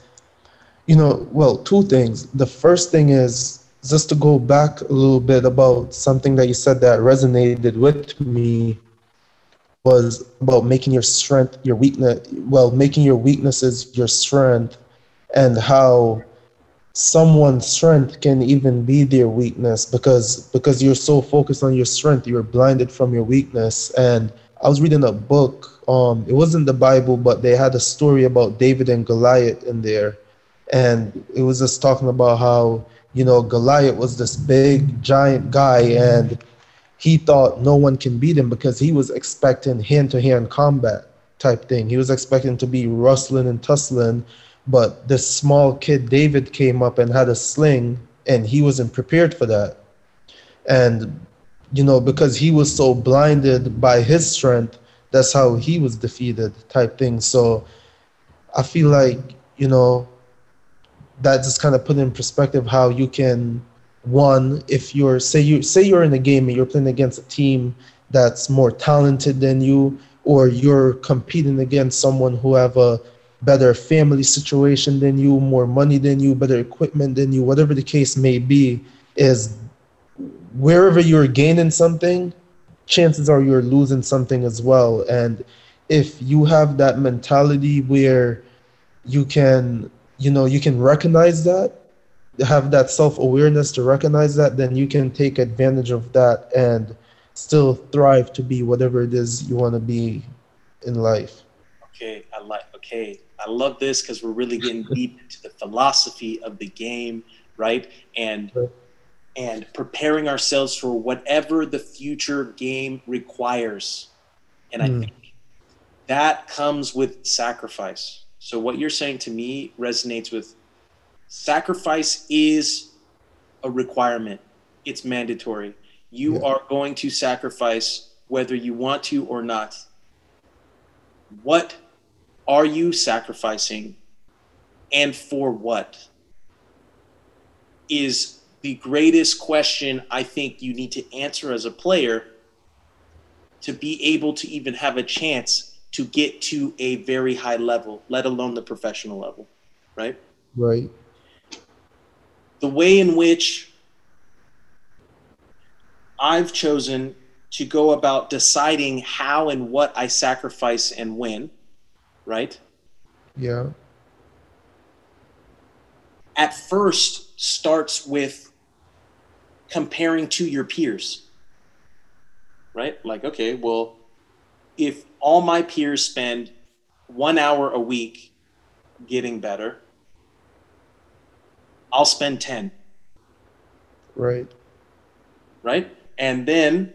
you know, well, two things. The first thing is just to go back a little bit about something that you said that resonated with me was about making your strength your weakness, well, making your weaknesses your strength and how someone's strength can even be their weakness because because you're so focused on your strength you're blinded from your weakness and i was reading a book um it wasn't the bible but they had a story about david and goliath in there and it was just talking about how you know, Goliath was this big giant guy and he thought no one can beat him because he was expecting hand to hand combat type thing. He was expecting to be rustling and tussling, but this small kid David came up and had a sling and he wasn't prepared for that. And you know, because he was so blinded by his strength, that's how he was defeated type thing. So I feel like, you know, that just kind of put in perspective how you can one if you're say you say you're in a game and you're playing against a team that's more talented than you or you're competing against someone who have a better family situation than you more money than you better equipment than you whatever the case may be is wherever you're gaining something chances are you're losing something as well. And if you have that mentality where you can you know you can recognize that have that self-awareness to recognize that then you can take advantage of that and still thrive to be whatever it is you want to be in life. Okay i like okay i love this because we're really getting <laughs> deep into the philosophy of the game right? And and preparing ourselves for whatever the future game requires. And i mm. think that comes with sacrifice so what you're saying to me resonates with sacrifice is a requirement. It's mandatory. You yeah. are going to sacrifice whether you want to or not. What are you sacrificing and for what? Is the greatest question I think you need to answer as a player to be able to even have a chance to get to a very high level, let alone the professional level, right? Right. The way in which I've chosen to go about deciding how and what I sacrifice and when, right? Yeah. At first starts with comparing to your peers, right? Like, okay, well, if all my peers spend one hour a week getting better, I'll spend 10. Right. Right. And then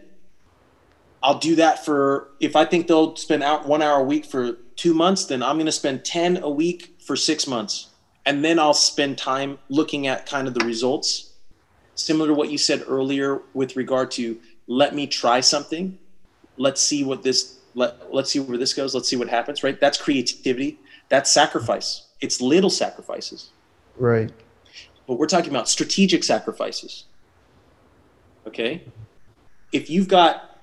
I'll do that for, if I think they'll spend out one hour a week for two months, then I'm going to spend 10 a week for six months. And then I'll spend time looking at kind of the results. Similar to what you said earlier with regard to let me try something. Let's see what this let, let's see where this goes. Let's see what happens right? That's creativity. That's sacrifice. It's little sacrifices. Right. But we're talking about strategic sacrifices. Okay? If you've got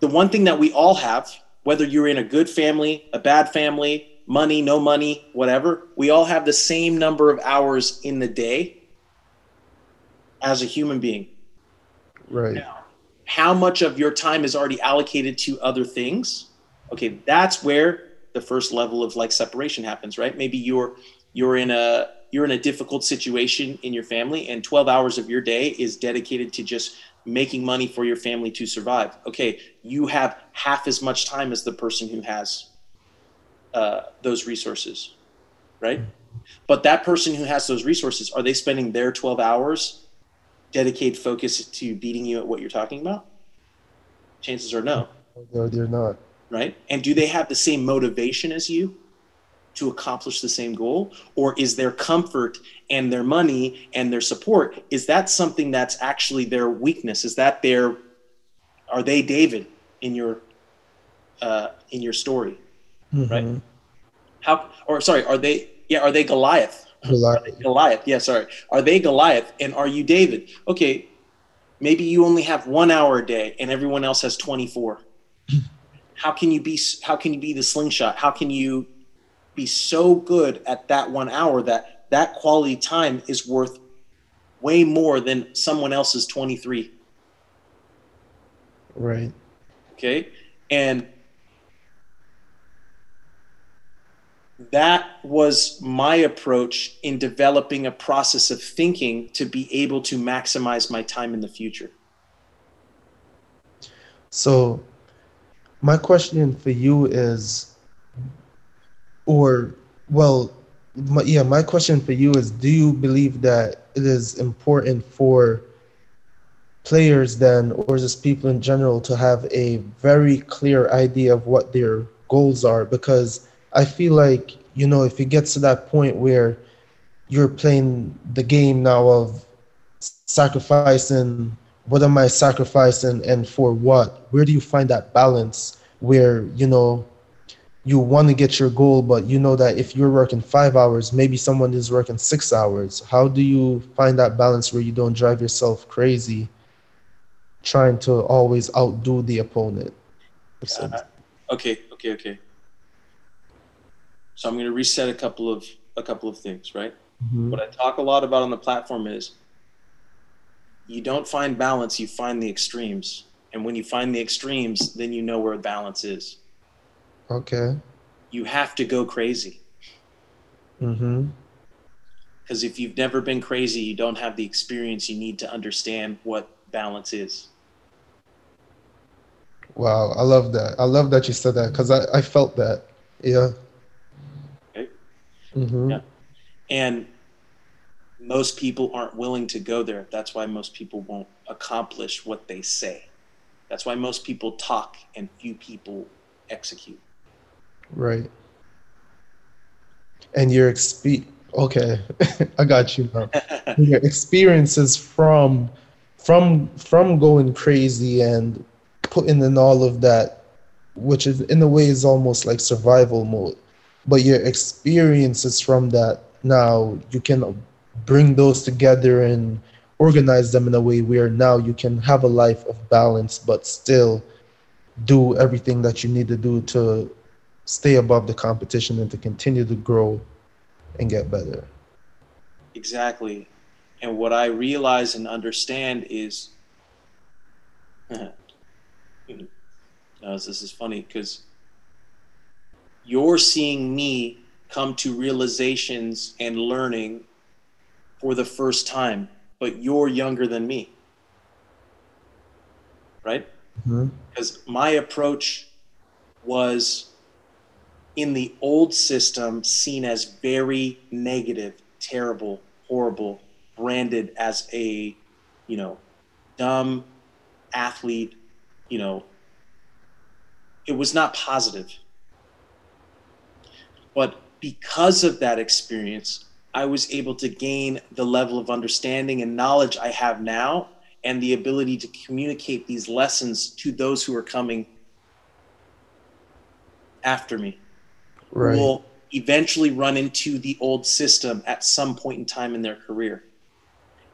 the one thing that we all have whether you're in a good family a bad family money no money whatever we all have the same number of hours in the day as a human being. Right. Now, how much of your time is already allocated to other things. Okay that's where the first level of like separation happens right? Maybe you're you're in a you're in a difficult situation in your family and 12 hours of your day is dedicated to just making money for your family to survive. Okay you have half as much time as the person who has uh, those resources right? But that person who has those resources are they spending their 12 hours dedicated focus to beating you at what you're talking about? Chances are no. No, they're not. Right? And do they have the same motivation as you to accomplish the same goal? Or is their comfort and their money and their support, is that something that's actually their weakness? Is that their, are they David in your, uh, in your story? Mm-hmm. Right? How, or sorry, are they, yeah, are they Goliath? Goliath. Goliath. Yeah, sorry. Are they Goliath and are you David? Okay, maybe you only have one hour a day and everyone else has 24. <clears throat> how can you be how can you be the slingshot? How can you be so good at that one hour that that quality time is worth way more than someone else's 23? Right. Okay. And that was my approach in developing a process of thinking to be able to maximize my time in the future. So, my question for you is, or, well, my, yeah, my question for you is: Do you believe that it is important for players then, or just people in general, to have a very clear idea of what their goals are? Because I feel like you know, if it gets to that point where you're playing the game now of sacrificing what am I sacrificing and for what? Where do you find that balance where, you know, you want to get your goal, but you know that if you're working five hours, maybe someone is working six hours. How do you find that balance where you don't drive yourself crazy trying to always outdo the opponent? Uh, okay, okay, okay. So I'm going to reset a couple of a couple of things, right? Mm-hmm. What I talk a lot about on the platform is you don't find balance, you find the extremes. And when you find the extremes, then you know where balance is. Okay. You have to go crazy. Mm-hmm. Because if you've never been crazy, you don't have the experience you need to understand what balance is. Wow, I love that. I love that you said that because I, I felt that. Yeah. Mm-hmm. Yeah. And most people aren't willing to go there. That's why most people won't accomplish what they say. That's why most people talk and few people execute. Right. And your exp okay, <laughs> I got you now. <laughs> your experiences from from from going crazy and putting in all of that, which is in a way is almost like survival mode. But your experiences from that now you can bring those together and organize them in a way where now you can have a life of balance but still do everything that you need to do to stay above the competition and to continue to grow and get better. Exactly. And what i realize and understand is <laughs> no, this is funny because you're seeing me come to realizations and learning for the first time, but you're younger than me. Right? Mm-hmm. Because my approach was in the old system seen as very negative, terrible, horrible, branded as a, you know, dumb athlete, you know, it was not positive. But because of that experience, I was able to gain the level of understanding and knowledge I have now and the ability to communicate these lessons to those who are coming after me. Right. Will eventually run into the old system at some point in time in their career.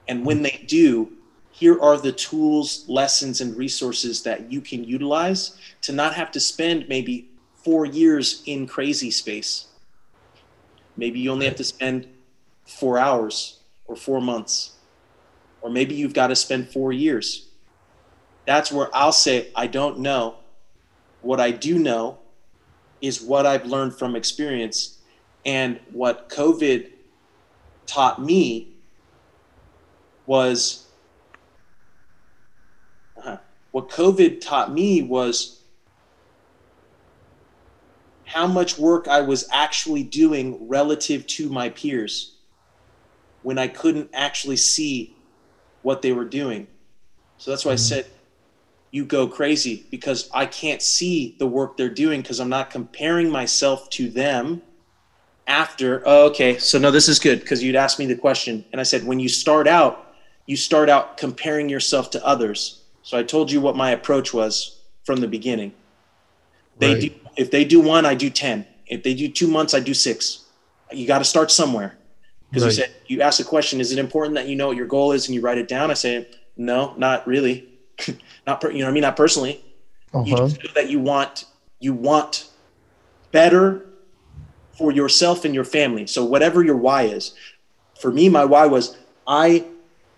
And when they do, here are the tools, lessons, and resources that you can utilize to not have to spend maybe four years in crazy space. Maybe you only have to spend four hours or four months. Or maybe you've got to spend four years. That's where I'll say, I don't know. What I do know is what I've learned from experience. And what COVID taught me was uh, what COVID taught me was how much work I was actually doing relative to my peers when I couldn't actually see what they were doing. So that's why I mm-hmm. said, you go crazy because I can't see the work they're doing because I'm not comparing myself to them after. Oh, okay, so no, this is good because you'd asked me the question. And I said, when you start out, you start out comparing yourself to others. So I told you what my approach was from the beginning. They right. do, if they do one, I do 10. If they do two months, I do six. You got to start somewhere. Because right. you said you asked a question, is it important that you know what your goal is and you write it down? I say, no, not really. <laughs> not per, you know what I mean, not personally. Uh-huh. You just know that you want you want better for yourself and your family. So whatever your why is. For me, my why was I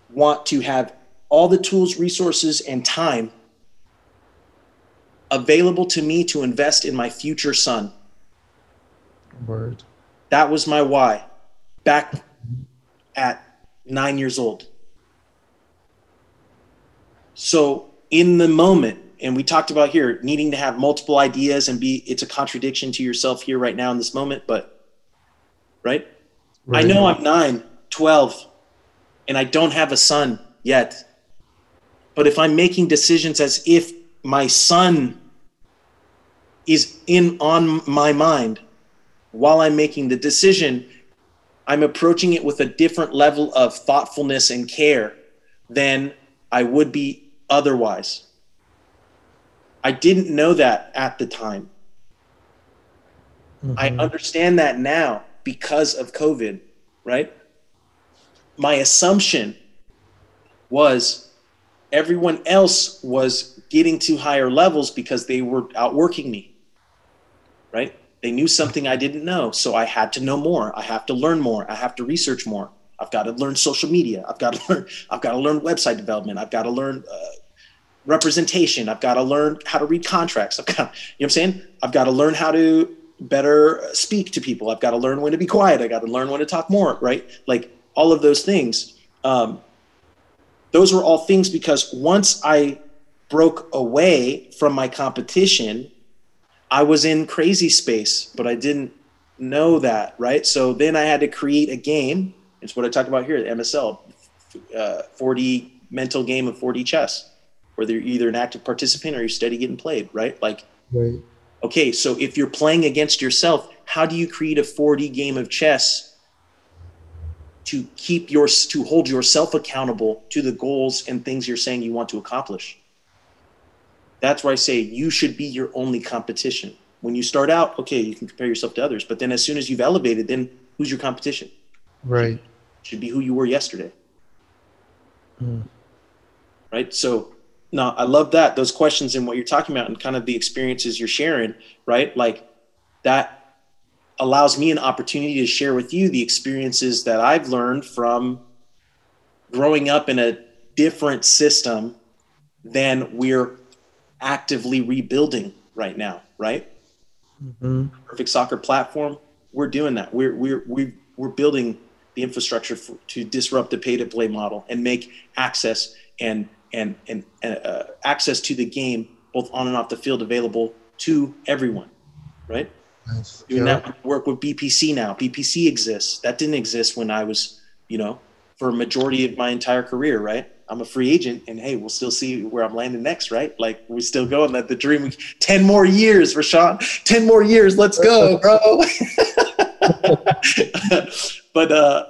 want to have all the tools, resources, and time available to me to invest in my future son. Word. That was my why back at nine years old. So, in the moment, and we talked about here needing to have multiple ideas and be it's a contradiction to yourself here right now in this moment, but right? I know I'm 9, 12, and I don't have a son yet. But if I'm making decisions as if my son is in on my mind while I'm making the decision, I'm approaching it with a different level of thoughtfulness and care than I would be otherwise. I didn't know that at the time. I mm-hmm. understand that now because of COVID, right? My assumption was everyone else was getting to higher levels because they were outworking me, right? They knew something I didn't know. So I had to know more. I have to learn more. I have to research more. I've got to learn social media. I've got to <laughs> learn, I've got to learn website development. I've got to learn uh, representation. I've got to learn how to read contracts. I've got, you know what I'm saying? I've got to learn how to better speak to people. I've got to learn when to be quiet. I got to learn when to talk more, right? Like all of those things. Um, those were all things because once I broke away from my competition, I was in crazy space, but I didn't know that, right? So then I had to create a game. It's what I talked about here at MSL, uh, 4D mental game of 4D chess, where you're either an active participant or you're steady getting played, right? Like, Right. okay, so if you're playing against yourself, how do you create a 4D game of chess to keep your to hold yourself accountable to the goals and things you're saying you want to accomplish? That's where I say you should be your only competition. When you start out, okay, you can compare yourself to others, but then as soon as you've elevated, then who's your competition? Right. Should be who you were yesterday. Mm. right? So, no, I love that those questions and what you're talking about and kind of the experiences you're sharing, right? Like that allows me an opportunity to share with you the experiences that I've learned from growing up in a different system than we're actively rebuilding right now, right? hmm Perfect Soccer platform, we're doing that. We're we're we we're building the infrastructure for, to disrupt the pay to play model and make access and and and uh, access to the game both on and off the field available to everyone, right? Nice. Doing Yeah. that work with BPC now. BPC exists. That didn't exist when I was, you know, for a majority of my entire career, right? I'm a free agent, and hey, we'll still see where I'm landing next, right? Like we still go and let the dream. Ten more years, Rashawn. Ten more years. Let's go, bro. <laughs> but uh,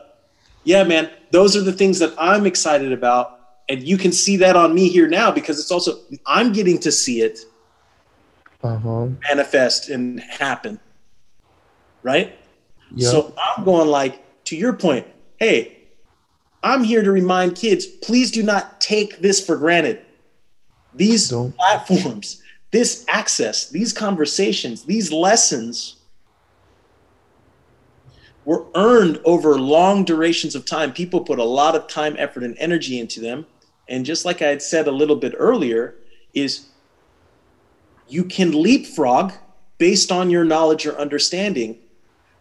yeah, man, those are the things that I'm excited about, and you can see that on me here now because it's also I'm getting to see it Uh-huh. manifest and happen, right? Yeah. So I'm going like to your point. Hey, I'm here to remind kids, please do not take this for granted. These Don't. platforms, this access, these conversations, these lessons were earned over long durations of time. People put a lot of time, effort, and energy into them. And just like I had said a little bit earlier, is you can leapfrog based on your knowledge or understanding,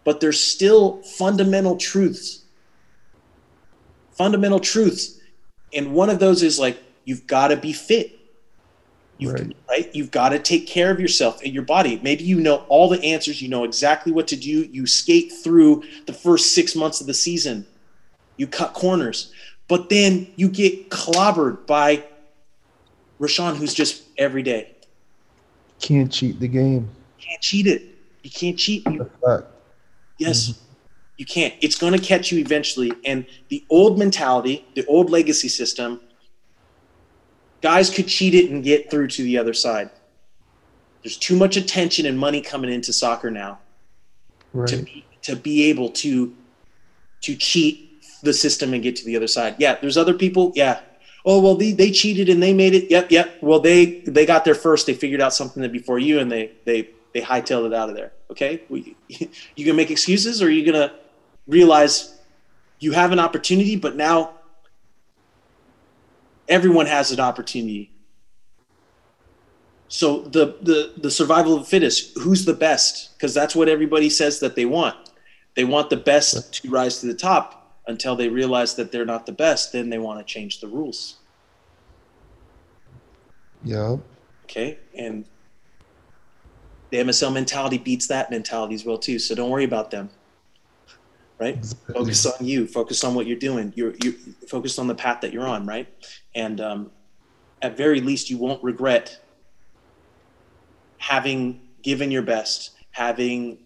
but there's still fundamental truths. Fundamental truths. And one of those is like, you've got to be fit. You've, Right. right. You've got to take care of yourself and your body. Maybe you know all the answers. You know exactly what to do. You skate through the first six months of the season. You cut corners, but then you get clobbered by Rashawn, who's just every day. Can't cheat the game. Can't cheat it. You can't cheat. You, Fact. yes, mm-hmm. You can't. It's going to catch you eventually. And the old mentality, the old legacy system, guys could cheat it and get through to the other side. There's too much attention and money coming into soccer now to be, to be able to to cheat the system and get to the other side. Yeah, there's other people. Yeah. Oh well, they, they cheated and they made it. Yep, yep. Well, they they got there first. They figured out something that before you, and they they they hightailed it out of there. Okay, we, <laughs> you gonna make excuses, or are you gonna realize you have an opportunity, but now everyone has an opportunity. So the the the survival of the fittest. Who's the best? Because that's what everybody says that they want. They want the best to rise to the top. Until they realize that they're not the best, then they want to change the rules. Yeah. Okay, and the MSL mentality beats that mentality as well too. So don't worry about them. Right? Focus on you. Focus on what you're doing. You're you focused on the path that you're on, right? And um, at very least, you won't regret having given your best, having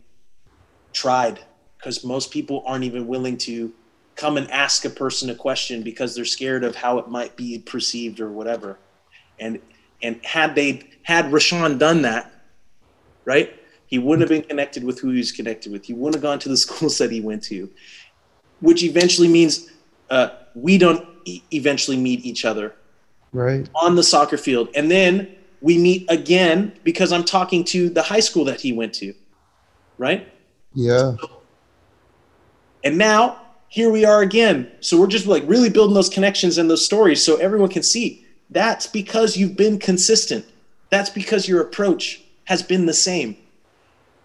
tried, because most people aren't even willing to come and ask a person a question because they're scared of how it might be perceived or whatever. And and had they had Rashawn done that, right? He wouldn't have been connected with who he was connected with. He wouldn't have gone to the <laughs> schools that he went to, which eventually means uh, we don't e- eventually meet each other Right. on the soccer field. And then we meet again because I'm talking to the high school that he went to, right? Yeah. And now here we are again. So we're just like really building those connections and those stories so everyone can see that's because you've been consistent. That's because your approach has been the same.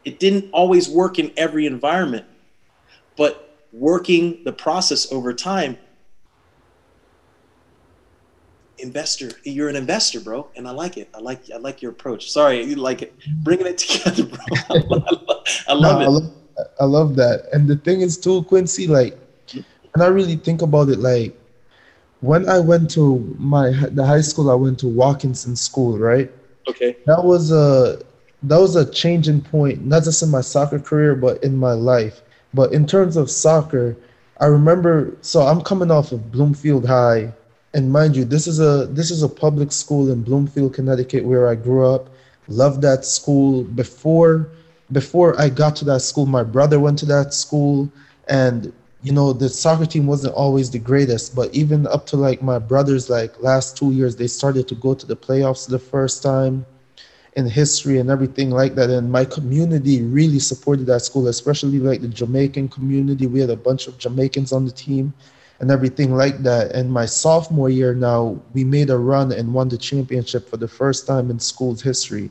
It didn't always work in every environment, but working the process over time. Investor, you're an investor, bro, and I like it. I like I like your approach. Sorry, you like it, bringing it <laughs> together, bro. I love, I love No, it. I love, I love that. And the thing is too, Quincy, like when I really think about it, like when I went to my the high school I went to Watkinson School, right? Okay. That was a that was a changing point, not just in my soccer career, but in my life. But in terms of soccer, I remember so I'm coming off of Bloomfield High, and mind you, this is a this is a public school in Bloomfield, Connecticut, where I grew up. Loved that school. Before before I got to that school, my brother went to that school, and you know the soccer team wasn't always the greatest. But even up to like my brother's like last two years, they started to go to the playoffs the first time in history and everything like that. And my community really supported that school, especially like the Jamaican community. We had a bunch of Jamaicans on the team and everything like that. And my sophomore year now, we made a run and won the championship for the first time in school's history.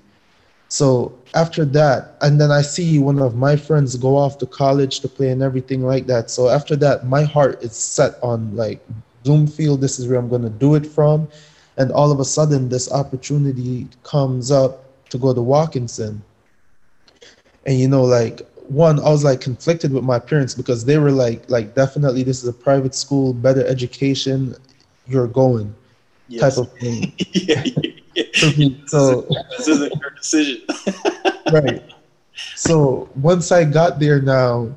So after that, and then I see one of my friends go off to college to play and everything like that. So after that, my heart is set on like Bloomfield. This is where I'm going to do it from. And all of a sudden, this opportunity comes up to go to Watkinson. And you know, like one, I was like conflicted with my parents because they were like, like definitely this is a private school, better education, you're going Yes. type of <laughs> thing. yeah, yeah. for me. So this isn't your decision. <laughs> right. So once I got there now,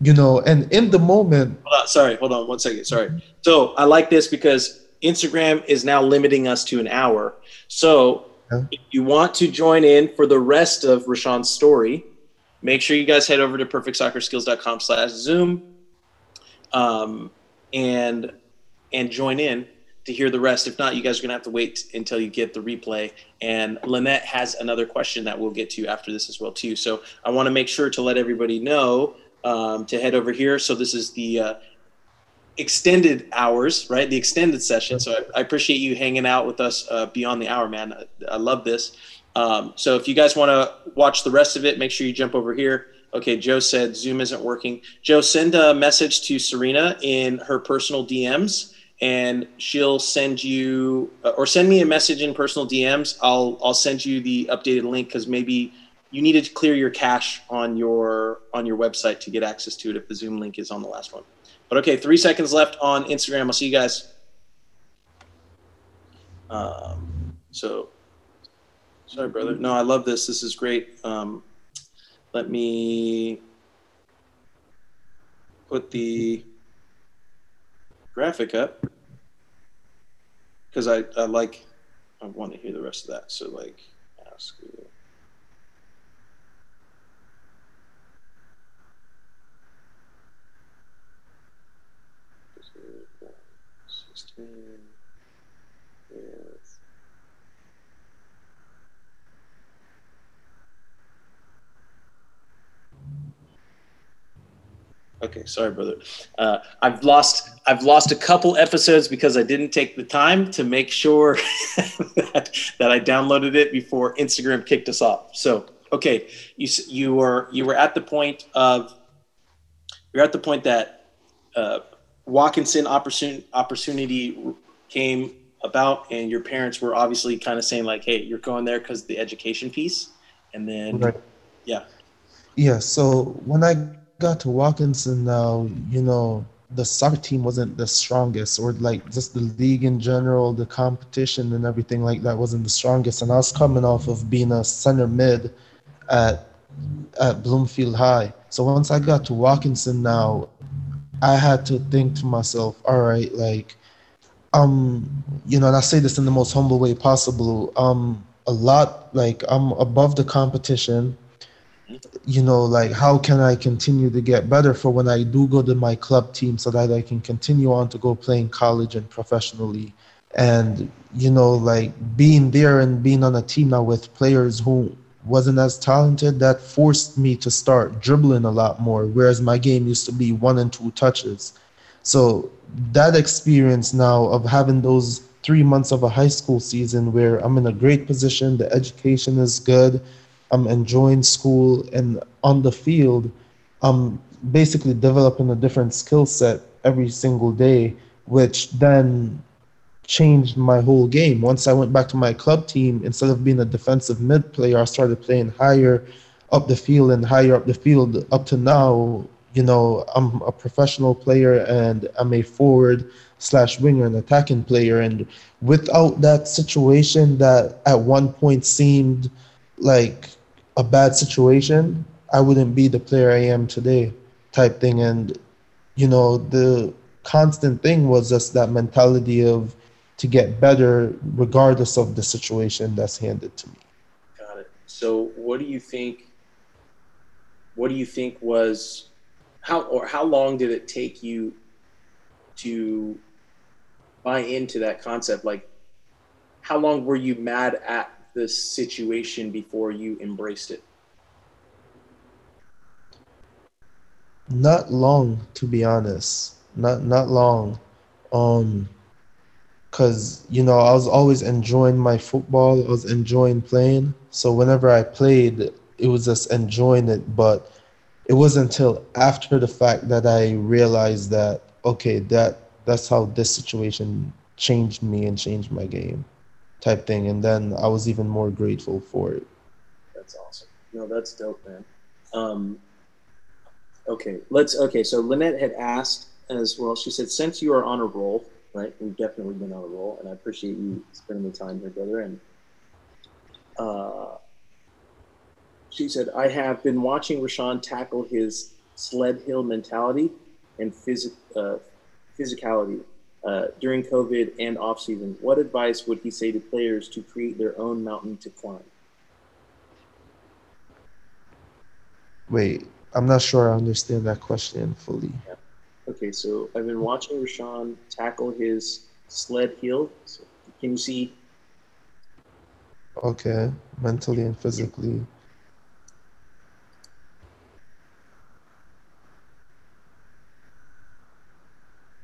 you know, and in the moment, hold on, sorry, hold on one second. Sorry. So I like this because Instagram is now limiting us to an hour. So. If you want to join in for the rest of Rashawn's story, make sure you guys head over to perfectsoccerskills.com slash Zoom um, and and join in to hear the rest. If not, you guys are gonna have to wait until you get the replay. And Lynette has another question that we'll get to after this as well too. So I want to make sure to let everybody know um, to head over here. So this is the uh, extended hours, right? The extended session. So I, I appreciate you hanging out with us uh, beyond the hour, man. I, I love this. Um, so if you guys want to watch the rest of it, make sure you jump over here. Okay, Joe said Zoom isn't working. Joe, send a message to Serena in her personal DMs, and she'll send you uh, or send me a message in personal DMs. I'll I'll send you the updated link because maybe you needed to clear your cache on your on your website to get access to it if the Zoom link is on the last one. But okay, three seconds left on Instagram. I'll see you guys. Um, so, sorry, brother. No, I love this. This is great. Um, let me put the graphic up because I, I like, I want to hear the rest of that. So, like, ask. Yes. Okay, sorry, brother. Uh, I've lost I've lost a couple episodes because I didn't take the time to make sure <laughs> that, that I downloaded it before Instagram kicked us off. So, okay, you you were you were at the point of you're at the point that uh, Watkinson opportunity opportunity came about, and your parents were obviously kind of saying like, "Hey, you're going there because the education piece," and then Right. yeah, yeah. So when I got to Watkinson now, you know, the soccer team wasn't the strongest, or like just the league in general, the competition and everything like that wasn't the strongest. And I was coming off of being a center mid at at Bloomfield High. So once I got to Watkinson now, I had to think to myself, all right, like, um, you know, and I say this in the most humble way possible. Um, a lot like I'm above the competition you know, like how can I continue to get better for when I do go to my club team so that I can continue on to go playing college and professionally. And, you know, like being there and being on a team now with players who wasn't as talented, that forced me to start dribbling a lot more, whereas my game used to be one and two touches. So that experience now of having those three months of a high school season where I'm in a great position, the education is good, I'm enjoying school and on the field, I'm basically developing a different skill set every single day, which then changed my whole game. Once I went back to my club team, instead of being a defensive mid player, I started playing higher up the field and higher up the field up to now. You know, I'm a professional player and I'm a forward slash winger and attacking player. And without that situation that at one point seemed like a bad situation, I wouldn't be the player I am today, type thing. And, you know, the constant thing was just that mentality of to get better regardless of the situation that's handed to me. Got it. So, what do you think? What do you think was how or how long did it take you to buy into that concept? Like, how long were you mad at the situation before you embraced it? Not long, to be honest. Not not long. Um because you know I was always enjoying my football. I was enjoying playing. So whenever I played, it was just enjoying it. But it wasn't until after the fact that I realized that okay, that that's how this situation changed me and changed my game type thing. And then I was even more grateful for it. That's awesome. No, that's dope, man. Um, okay, let's. Okay, so Lynette had asked as well. She said, since you are on a roll, right? We've definitely been on a roll, and I appreciate you spending the time here, brother. And uh, she said, I have been watching Rashawn tackle his sled hill mentality and phys- uh, physicality uh, during COVID and off season, what advice would he say to players to create their own mountain to climb? Wait, I'm not sure I understand that question fully. Yeah. Okay, so I've been watching Rashawn tackle his sled heel. So can you see? Okay, mentally and physically.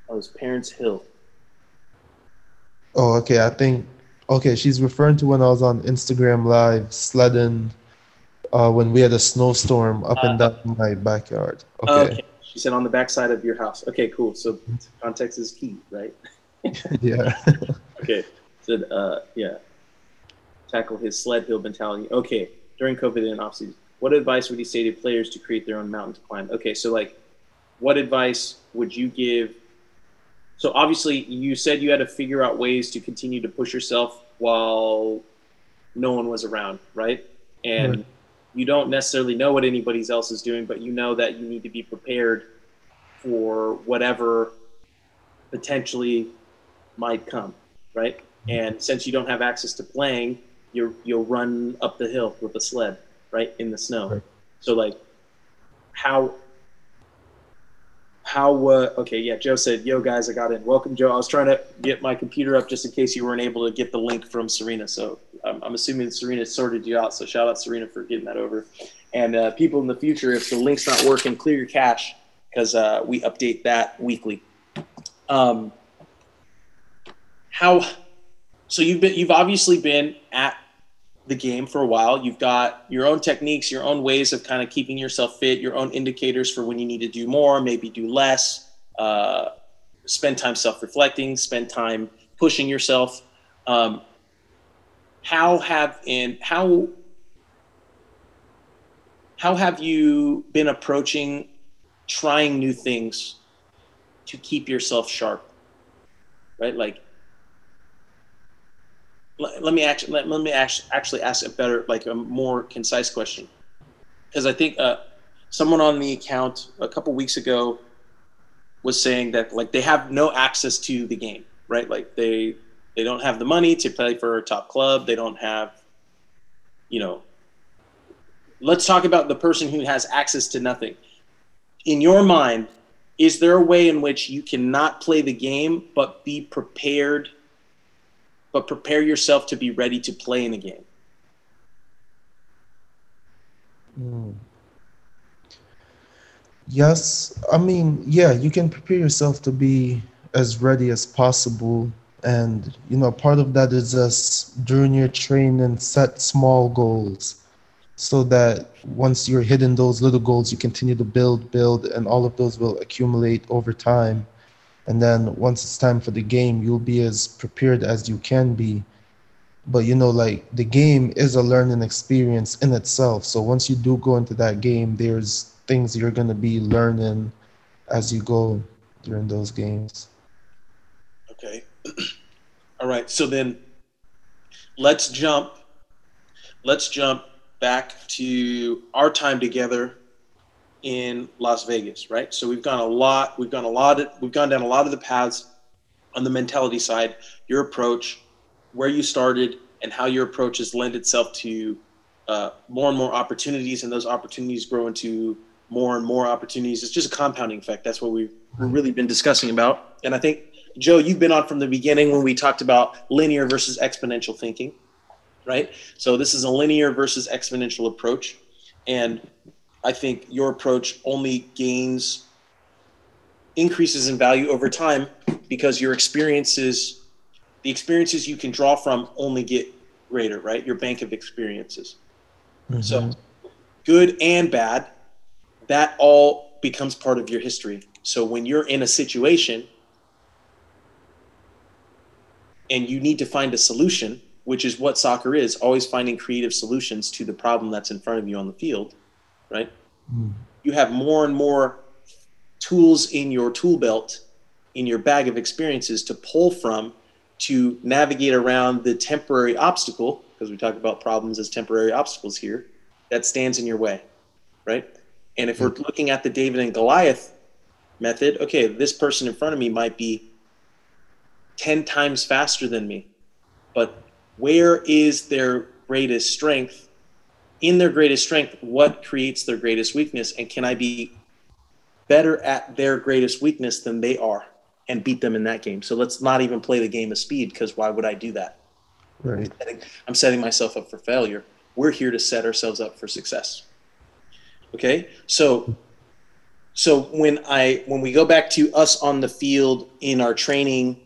Oh, his parents' hill. Oh, okay. I think okay. She's referring to when I was on Instagram Live sledding uh, when we had a snowstorm up uh, and down my backyard. Okay. okay. She said on the backside of your house. Okay, cool. So context is key, right? <laughs> yeah. <laughs> okay. Said uh, yeah. Tackle his sled hill mentality. Okay. During COVID and off season, what advice would you say to players to create their own mountain to climb? Okay, so like, what advice would you give so obviously, you said you had to figure out ways to continue to push yourself while no one was around, right? And right. You don't necessarily know what anybody else is doing, but you know that you need to be prepared for whatever potentially might come, right? And since you don't have access to playing, you you'll run up the hill with a sled, right, in the snow. Right. So like, how how uh, okay yeah joe said yo guys i got in welcome joe i was trying to get my computer up just in case you weren't able to get the link from serena so i'm, assuming serena sorted you out so shout out serena for getting that over and uh, people in the future if the link's not working clear your cache because uh, we update that weekly um, how so you've been you've obviously been at the game for a while. You've got your own techniques, your own ways of kind of keeping yourself fit, your own indicators for when you need to do more, maybe do less. Uh, spend time self-reflecting, spend time pushing yourself. Um, how have and how how have you been approaching trying new things to keep yourself sharp, right? Like, let, let me actually let, let me actually actually ask a better, like a more concise question, because I think uh, someone on the account a couple weeks ago was saying that like they have no access to the game, right? Like they they don't have the money to play for a top club. They don't have, you know. Let's talk about the person who has access to nothing. In your mind, is there a way in which you cannot play the game but be prepared, but prepare yourself to be ready to play in a game? Mm. Yes, I mean, yeah, you can prepare yourself to be as ready as possible and you know part of that is just during your training set small goals so that once you're hitting those little goals you continue to build build and all of those will accumulate over time. And then once it's time for the game you'll be as prepared as you can be. But you know like the game is a learning experience in itself. So once you do go into that game there's things you're going to be learning as you go during those games all right. So then let's jump. Let's jump back to our time together in Las Vegas, right? So we've gone a lot. We've gone a lot. Of, we've gone down a lot of the paths on the mentality side. Your approach, where you started, and how your approach has lent itself to uh, more and more opportunities, and those opportunities grow into more and more opportunities. It's just a compounding effect. That's what we've really been discussing about. And I think Joe, you've been on from the beginning when we talked about linear versus exponential thinking, right? So this is a linear versus exponential approach. And I think your approach only gains increases in value over time because your experiences, the experiences you can draw from only get greater, right? Your bank of experiences. Mm-hmm. So good and bad, that all becomes part of your history. So when you're in a situation and you need to find a solution, which is what soccer is always finding creative solutions to the problem that's in front of you on the field, right? Mm. You have more and more tools in your tool belt, in your bag of experiences to pull from to navigate around the temporary obstacle, because we talk about problems as temporary obstacles here, that stands in your way, right? And if we're hmm. looking at the David and Goliath method, okay, this person in front of me might be 10 times faster than me. But where is their greatest strength? In their greatest strength, what creates their greatest weakness? And can I be better at their greatest weakness than they are and beat them in that game? So let's not even play the game of speed because why would I do that? Right. I'm setting, I'm setting myself up for failure. We're here to set ourselves up for success. Okay? So so when I when we go back to us on the field in our training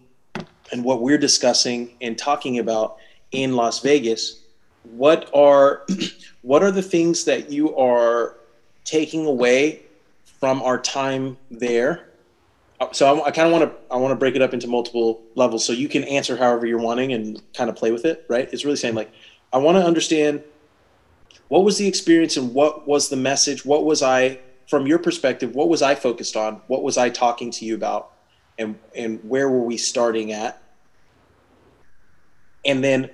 and what we're discussing and talking about in Las Vegas, what are <clears throat> what are the things that you are taking away from our time there? Uh, so I, I kind of want to I want to break it up into multiple levels, so you can answer however you're wanting and kind of play with it. Right? It's really saying like I want to understand what was the experience and what was the message. What was I from your perspective? What was I focused on? What was I talking to you about? And and where were we starting at? And then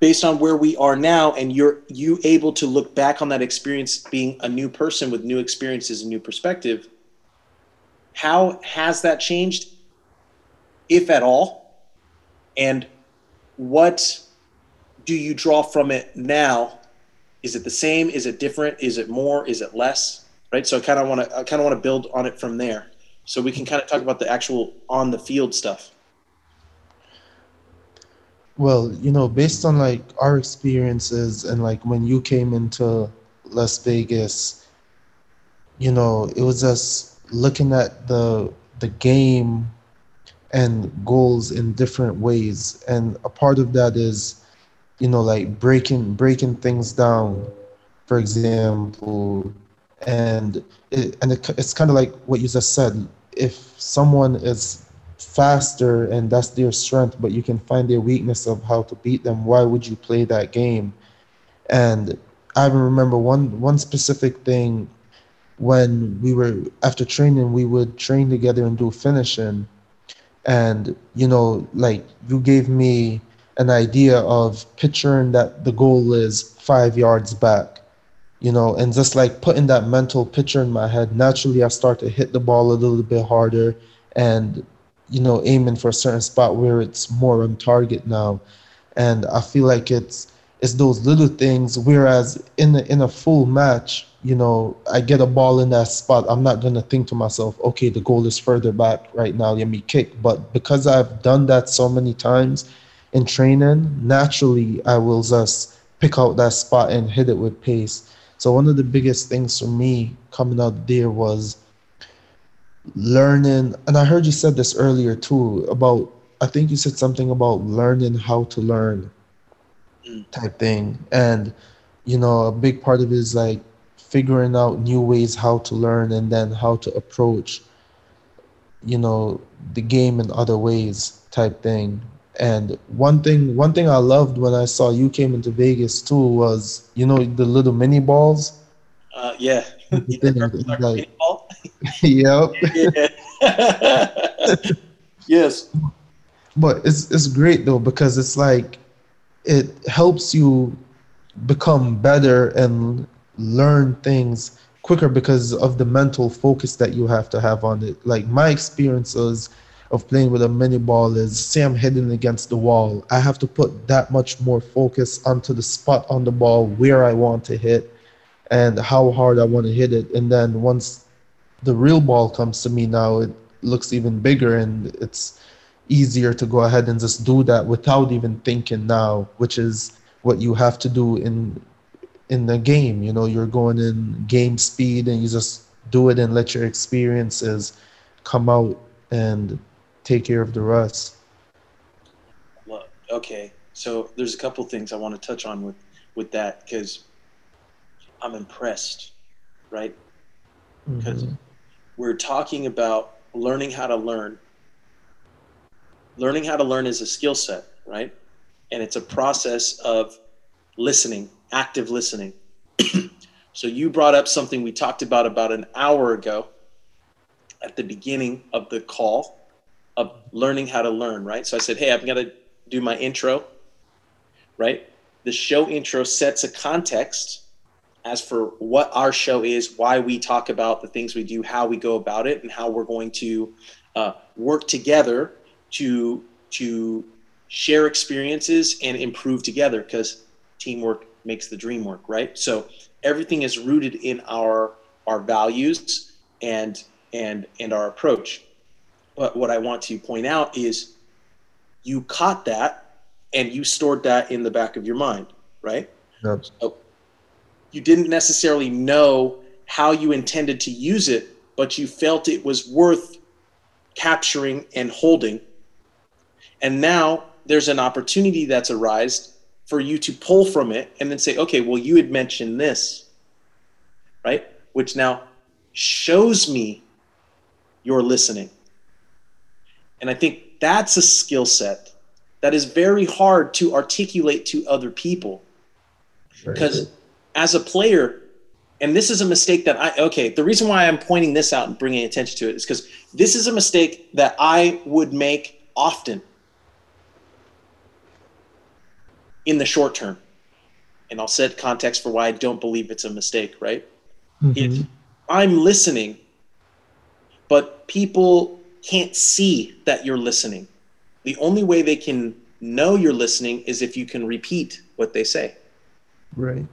based on where we are now and you're you able to look back on that experience being a new person with new experiences and new perspective how has that changed if at all? And what do you draw from it now? Is it the same? Is it different? Is it more? Is it less? Right? So i kind of want to i kind of want to build on it from there so we can kind of talk about the actual on the field stuff. Well you know based on like our experiences and like when you came into las vegas you know it was just looking at the the game and goals in different ways. And a part of that is you know like breaking breaking things down. For example and it, and it, it's kind of like what you just said. If someone is faster and that's their strength but you can find their weakness of how to beat them why would you play that game? And i remember one one specific thing when we were after training, we would train together and do finishing. And you know, like you gave me an idea of picturing that the goal is five yards back, you know, and just like putting that mental picture in my head, naturally I start to hit the ball a little bit harder and, you know, aiming for a certain spot where it's more on target now. And I feel like it's it's those little things. Whereas in a, in a full match, you know, I get a ball in that spot, I'm not gonna think to myself, okay, the goal is further back right now, let me kick. But because I've done that so many times in training, naturally I will just pick out that spot and hit it with pace. So one of the biggest things for me coming out there was learning, and I heard you said this earlier too about. I think you said something about learning how to learn, type thing, and you know a big part of it is like figuring out new ways how to learn and then how to approach, you know, the game in other ways, type thing. And one thing, one thing I loved when I saw you came into Vegas too was, you know, the little mini balls. Uh, yeah. <laughs> You Thing, remember like- paintball? <laughs> yep. Yeah. <laughs> yes. But it's it's great though because it's like it helps you become better and learn things quicker because of the mental focus that you have to have on it. Like my experience experiences of playing with a mini ball is say I'm hitting against the wall. I have to put that much more focus onto the spot on the ball where I want to hit and how hard I want to hit it. And then once the real ball comes to me now, it looks even bigger and it's easier to go ahead and just do that without even thinking now, which is what you have to do in in the game. You know, you're going in game speed and you just do it and let your experiences come out and take care of the rest. Well, okay. So there's a couple things I want to touch on with with that because I'm impressed, right? Because Mhm. we're talking about learning how to learn. Learning how to learn is a skill set, right? And it's a process of listening, active listening. <clears throat> so you brought up something we talked about about an hour ago at the beginning of the call of learning how to learn, right? So I said, "Hey, I've got to do my intro." Right? The show intro sets a context as for what our show is, why we talk about the things we do, how we go about it, and how we're going to uh, work together to to share experiences and improve together because teamwork makes the dream work, right? So everything is rooted in our our values and and and our approach. But what I want to point out is you caught that and you stored that in the back of your mind, right? Yep. you didn't necessarily know how you intended to use it, but you felt it was worth capturing and holding. And now there's an opportunity that's arisen for you to pull from it and then say, okay, well, you had mentioned this, right? Which now shows me you're listening. And I think that's a skill set that is very hard to articulate to other people. Because as a player and this is a mistake that i okay the reason why i'm pointing this out and bringing attention to it is because this is a mistake that i would make often in the short term. And i'll set context for why i don't believe it's a mistake right? Mhm. if i'm listening but people can't see that you're listening the only way they can know you're listening is if you can repeat what they say Right.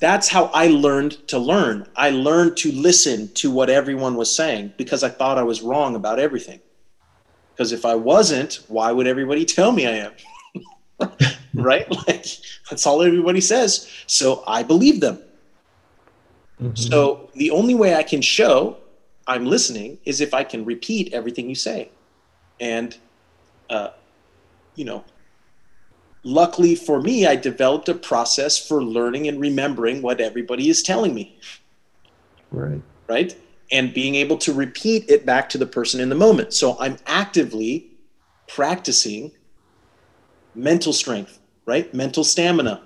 that's how I learned to learn. I learned to listen to what everyone was saying because I thought I was wrong about everything. Because if I wasn't, why would everybody tell me I am? <laughs> right? Like that's all everybody says. So I believe them. Mhm. So the only way I can show I'm listening is if I can repeat everything you say. And, uh, you know, luckily for me, I developed a process for learning and remembering what everybody is telling me, right. right? And being able to repeat it back to the person in the moment. So I'm actively practicing mental strength, right? Mental stamina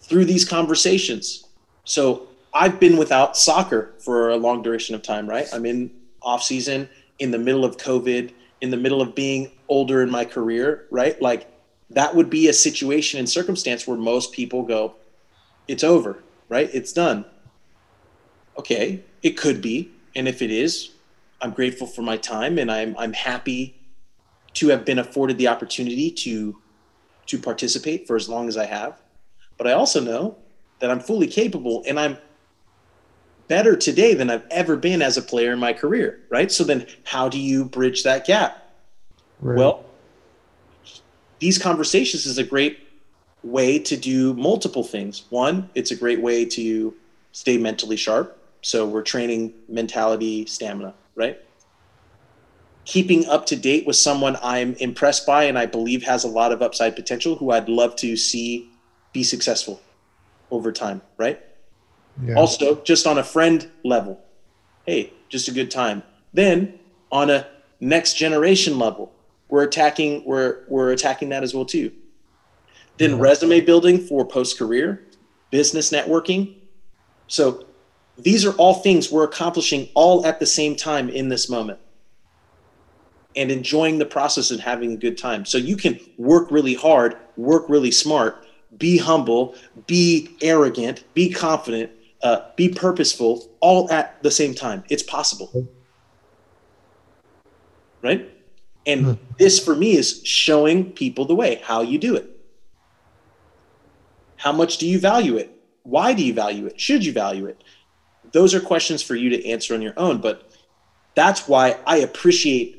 through these conversations. So I've been without soccer for a long duration of time, right? I'm in off season, in the middle of COVID, in the middle of being older in my career, right? Like that would be a situation and circumstance where most people go, it's over, right? It's done. Okay, it could be. And if it is, I'm grateful for my time and I'm, I'm happy to have been afforded the opportunity to, to participate for as long as I have. But I also know that I'm fully capable and I'm better today than I've ever been as a player in my career, right? So then how do you bridge that gap? Right. Well, these conversations is a great way to do multiple things. One, it's a great way to stay mentally sharp. So we're training mentality, stamina, right? Keeping up to date with someone I'm impressed by and I believe has a lot of upside potential who I'd love to see be successful over time, right? Yeah. Also, just on a friend level, hey, just a good time. Then on a next generation level, we're attacking we're we're attacking that as well too. Then resume building for post career, business networking. So these are all things we're accomplishing all at the same time in this moment and enjoying the process and having a good time. So you can work really hard, work really smart, be humble, be arrogant, be confident, uh, be purposeful, all at the same time. It's possible. Right? And mm. this for me is showing people the way, how you do it. How much do you value it? Why do you value it? Should you value it? Those are questions for you to answer on your own, but that's why I appreciate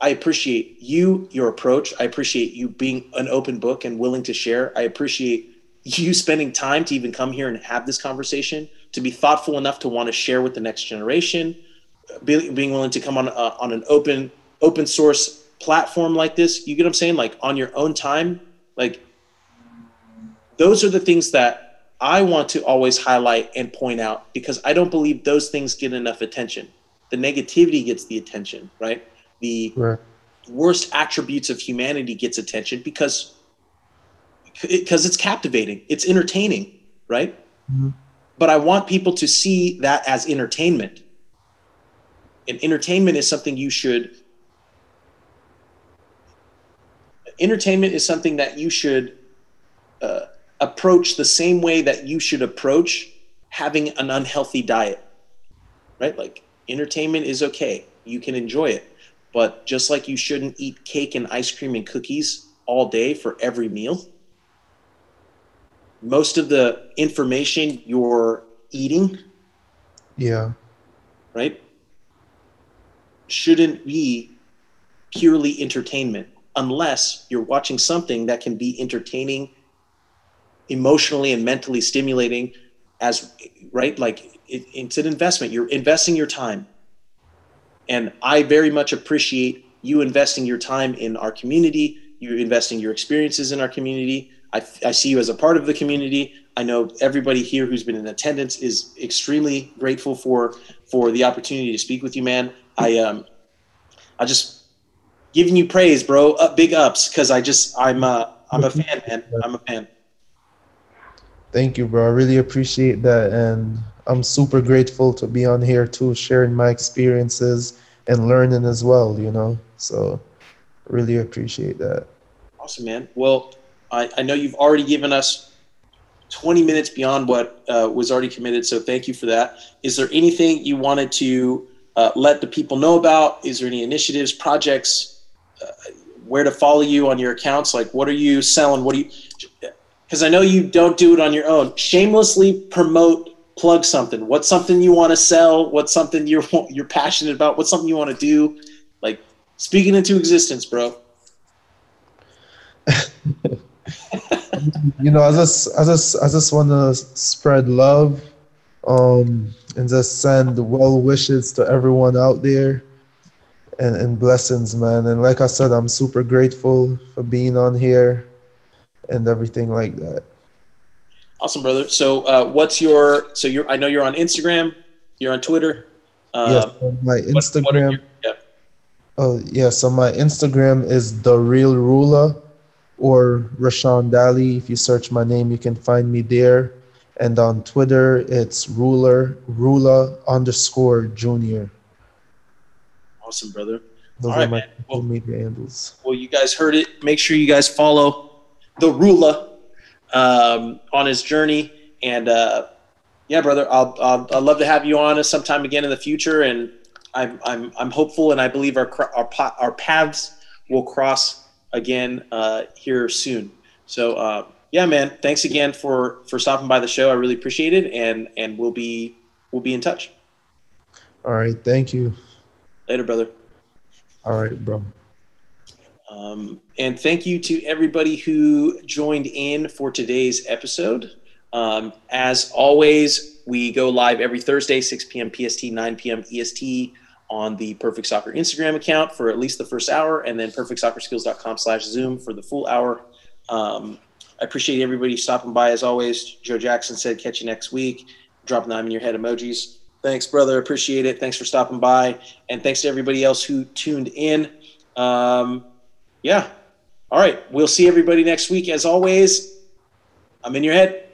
I appreciate you, your approach. I appreciate you being an open book and willing to share. I appreciate you spending time to even come here and have this conversation, to be thoughtful enough to want to share with the next generation, being willing to come on uh, on an open open source platform like this you get what i'm saying? Like on your own time like those are the things that i want to always highlight and point out because i don't believe those things get enough attention. The negativity gets the attention right? The right. worst attributes of humanity gets attention because because it's captivating. It's entertaining right? Mm-hmm. but i want people to see that as entertainment. And entertainment is something you should entertainment is something that you should uh, approach the same way that you should approach having an unhealthy diet right? Like entertainment is okay. You can enjoy it. But just like you shouldn't eat cake and ice cream and cookies all day for every meal most of the information you're eating yeah. right shouldn't be purely entertainment unless you're watching something that can be entertaining emotionally and mentally stimulating as right like it, it's an investment. You're investing your time. And i very much appreciate you investing your time in our community you investing your experiences in our community I, I see you as a part of the community i know everybody here who's been in attendance is extremely grateful for for the opportunity to speak with you man I um, I just giving you praise, bro. Up, big ups, because I just I'm uh, I'm a fan, man. I'm a fan. Thank you, bro. I really appreciate that, and I'm super grateful to be on here too, sharing my experiences and learning as well. You know, so really appreciate that. Awesome, man. Well, I, I know you've already given us 20 minutes beyond what uh, was already committed, so thank you for that. Is there anything you wanted to uh, let the people know about? Is there any initiatives, projects, uh, where to follow you on your accounts? Like, what are you selling? What do you? Because I know you don't do it on your own. Shamelessly promote, plug something. What's something you want to sell? What's something you're you're passionate about? What's something you want to do? Like, speaking into existence, bro. <laughs> you know, I just, I just, I just want to spread love. Um, and just send well wishes to everyone out there and, and blessings, man. And like I said, I'm super grateful for being on here and everything like that. Awesome, brother. So, uh, what's your? So, you're. I know you're on Instagram. You're on Twitter. Uh, yes, my Instagram. What, what your, yeah. Oh yeah, so my Instagram is the real ruler, or Rashawn Dally. If you search my name, you can find me there. And on Twitter, it's ruler, rula underscore junior. Awesome, brother. Those All are right, my man. Well- media handles. Well, you guys heard it. Make sure you guys follow the Rula um, on his journey. And uh, yeah, brother, I'll, I'll I'd love to have you on us sometime again in the future. And I'm I'm I'm hopeful, and I believe our our our paths will cross again uh, here soon. So uh, yeah, man, thanks again for for stopping by the show. I really appreciate it, and and we'll be we'll be in touch All right. Thank you. later, brother. All right, bro. Um, and thank you to everybody who joined in for today's episode. Um, as always, we go live every Thursday, 6 p.m. PST, 9 p.m. EST on the Perfect Soccer Instagram account for at least the first hour, and then perfectsoccerskills.com slash Zoom for the full hour. Um, I appreciate everybody stopping by as always. Joe Jackson said, catch you next week. Dropping them in your head emojis. Thanks, brother. Appreciate it. Thanks for stopping by. And thanks to everybody else who tuned in. Um, yeah. All right. We'll see everybody next week. As always, I'm in your head.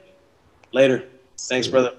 Later. Thanks, brother.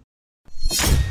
you